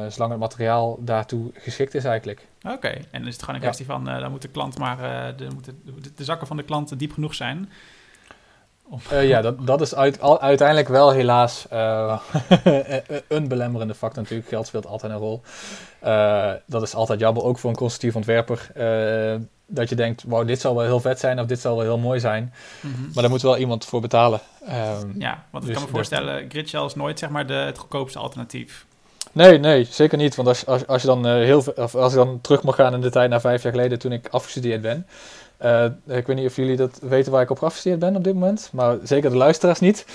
zolang het materiaal daartoe geschikt is eigenlijk. Oké, en dan is het gewoon een kwestie van, uh, dan moet de klant maar, uh, de, moeten de, de, zakken van de klant diep genoeg zijn. ja, dat, dat is uit, al, uiteindelijk wel helaas een belemmerende factor natuurlijk. Geld speelt altijd een rol. dat is altijd jammer, ook voor een constructief ontwerper dat je denkt, wauw, dit zal wel heel vet zijn of dit zal wel heel mooi zijn. Mm -hmm. Maar daar moet wel iemand voor betalen. Um, ja, want ik dus kan me voorstellen, Gridshell is nooit zeg maar de, het goedkoopste alternatief. Nee, nee, zeker niet. Want als, als, als je dan heel of als ik dan terug mag gaan in de tijd naar vijf jaar geleden toen ik afgestudeerd ben. Uh, ik weet niet of jullie dat weten waar ik op afgestudeerd ben op dit moment, maar zeker de luisteraars niet.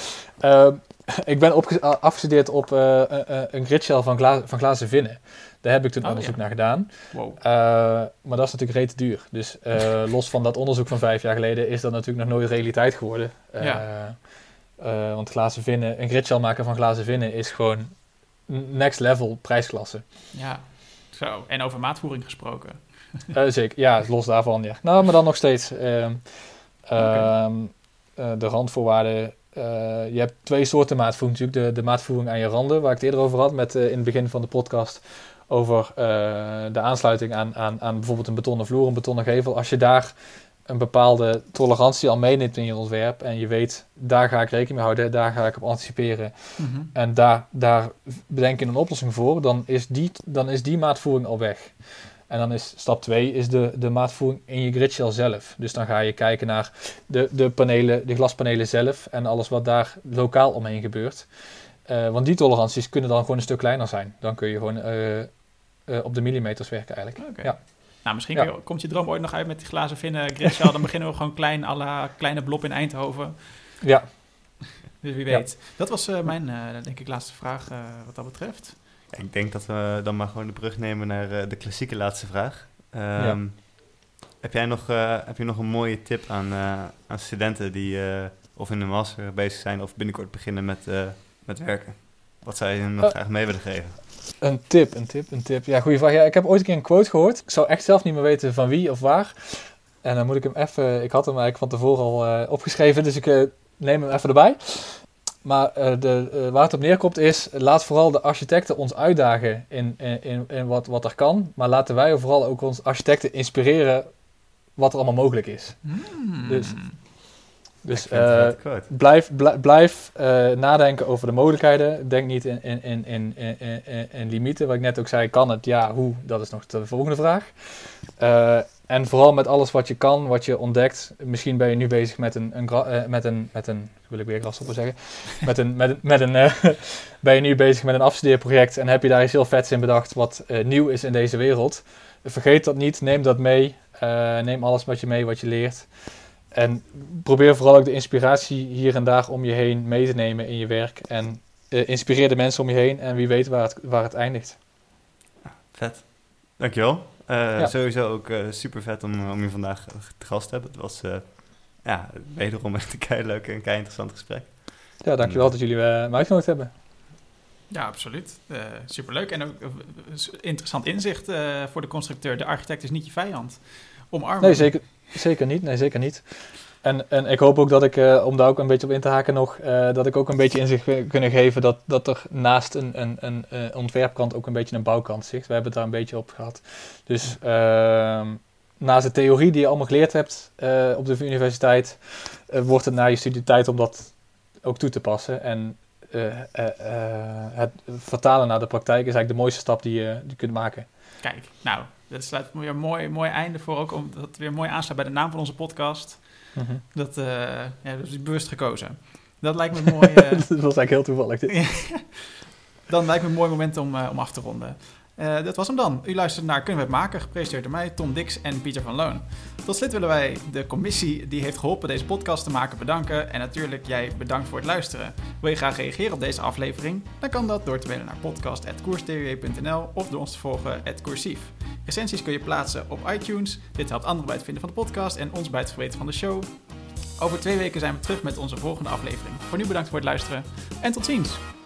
Uh, ik ben afgestudeerd op een gridshell van, gla van glazen vinnen. Daar heb ik toen oh, onderzoek naar gedaan. Wow. Maar dat is natuurlijk reet duur. Dus los van dat onderzoek van vijf jaar geleden is dat natuurlijk nog nooit realiteit geworden. Ja. want glazen vinnen, een gridshell maken van glazen vinnen is gewoon next level prijsklasse. Ja, zo. En over maatvoering gesproken. zeker, ja, los daarvan, ja. Nou, maar dan nog steeds. Ehm, okay. Ehm, de randvoorwaarden uh, je hebt twee soorten maatvoering natuurlijk. De, de maatvoering aan je randen, waar ik het eerder over had met, uh, in het begin van de podcast over uh, de aansluiting aan, aan, aan bijvoorbeeld een betonnen vloer, een betonnen gevel. Als je daar een bepaalde tolerantie al meeneemt in je ontwerp en je weet, daar ga ik rekening mee houden, daar ga ik op anticiperen mm -hmm. en daar, daar bedenk je een oplossing voor, dan is die, dan is die maatvoering al weg. En dan is stap 2 is de, de maatvoering in je gridshell zelf. Dus dan ga je kijken naar de, de, panelen, de glaspanelen zelf en alles wat daar lokaal omheen gebeurt. Uh, want die toleranties kunnen dan gewoon een stuk kleiner zijn. Dan kun je gewoon uh, uh, op de millimeters werken eigenlijk. Okay. Ja. Nou, misschien ja. komt je droom ooit nog uit met die glazen vinnen gridshell. dan beginnen we gewoon klein, alle kleine blob in Eindhoven. Ja. Dus wie weet. Ja. Dat was mijn, denk ik, laatste vraag wat dat betreft. Ik denk dat we dan maar gewoon de brug nemen naar de klassieke laatste vraag. Um, ja. heb jij nog, heb je nog een mooie tip aan, aan studenten die of in de master bezig zijn of binnenkort beginnen met, met werken? Wat zou je hen nog graag mee willen geven? Een tip, een tip, een tip. Ja, goede vraag. Ja, ik heb ooit een keer een quote gehoord. Ik zou echt zelf niet meer weten van wie of waar. En dan moet ik hem even... Ik had hem eigenlijk van tevoren al opgeschreven, dus ik neem hem even erbij. Maar uh, de, waar het op neerkomt is... Laat vooral de architecten ons uitdagen in, in, in wat, wat er kan. Maar laten wij vooral ook ons architecten inspireren wat er allemaal mogelijk is. Mm. Dus dus uh, blijf, blijf, blijf nadenken over de mogelijkheden. Denk niet in, in, in, in, in, in, limieten. Wat ik net ook zei, kan het? Ja, hoe? Dat is nog de volgende vraag. En vooral met alles wat je kan, wat je ontdekt. Misschien ben je nu bezig met een, een, met een, met een wil ik weer grasshopper zeggen. Met een, met, met een ben je nu bezig met een afstudeerproject en heb je daar iets heel vets in bedacht wat nieuw is in deze wereld. Vergeet dat niet, neem dat mee. neem alles met je mee wat je leert. En probeer vooral ook de inspiratie hier en daar om je heen mee te nemen in je werk. En inspireer de mensen om je heen en wie weet waar het, waar het eindigt. Vet. Dankjewel. Uh, ja. Sowieso ook uh, super vet om, om je vandaag te gast te hebben. Het was ja, wederom echt een kei leuk en kei interessant gesprek. Ja, dankjewel en, dat jullie mij uitgenodigd hebben. Ja, absoluut. Uh, superleuk. En ook interessant inzicht uh, voor de constructeur. De architect is niet je vijand. Omarmen. Nee, zeker, Zeker niet, nee, zeker niet. En, en ik hoop ook dat ik, uh, om daar ook een beetje op in te haken nog, uh, dat ik ook een beetje inzicht kunnen geven dat, dat er naast een, een, een, een ontwerpkant ook een beetje een bouwkant zit. We hebben het daar een beetje op gehad. Dus uh, naast de theorie die je allemaal geleerd hebt op de universiteit, wordt het na je studietijd om dat ook toe te passen. En het vertalen naar de praktijk is eigenlijk de mooiste stap die je, die kunt maken. Kijk, nou, dat sluit weer een mooi, mooi einde voor ook, omdat het weer mooi aansluit bij de naam van onze podcast. Mhm. Dat, uh, ja, dat is bewust gekozen. Dat lijkt me mooi. Uh... dat was eigenlijk heel toevallig. Dit. Dan lijkt me een mooi moment om, uh, om af te ronden. Uh, dat was hem dan. U luistert naar Kunnen we het maken, gepresenteerd door mij, Tom Dix en Pieter van Loon. Tot slot willen wij de commissie die heeft geholpen deze podcast te maken bedanken. En natuurlijk jij bedankt voor het luisteren. Wil je graag reageren op deze aflevering? Dan kan dat door te mailen naar podcast.koerstheorie.nl of door ons te volgen @coursief. Recensies kun je plaatsen op iTunes. Dit helpt anderen bij het vinden van de podcast en ons bij het verbeteren van de show. Over twee weken zijn we terug met onze volgende aflevering. Voor nu bedankt voor het luisteren en tot ziens!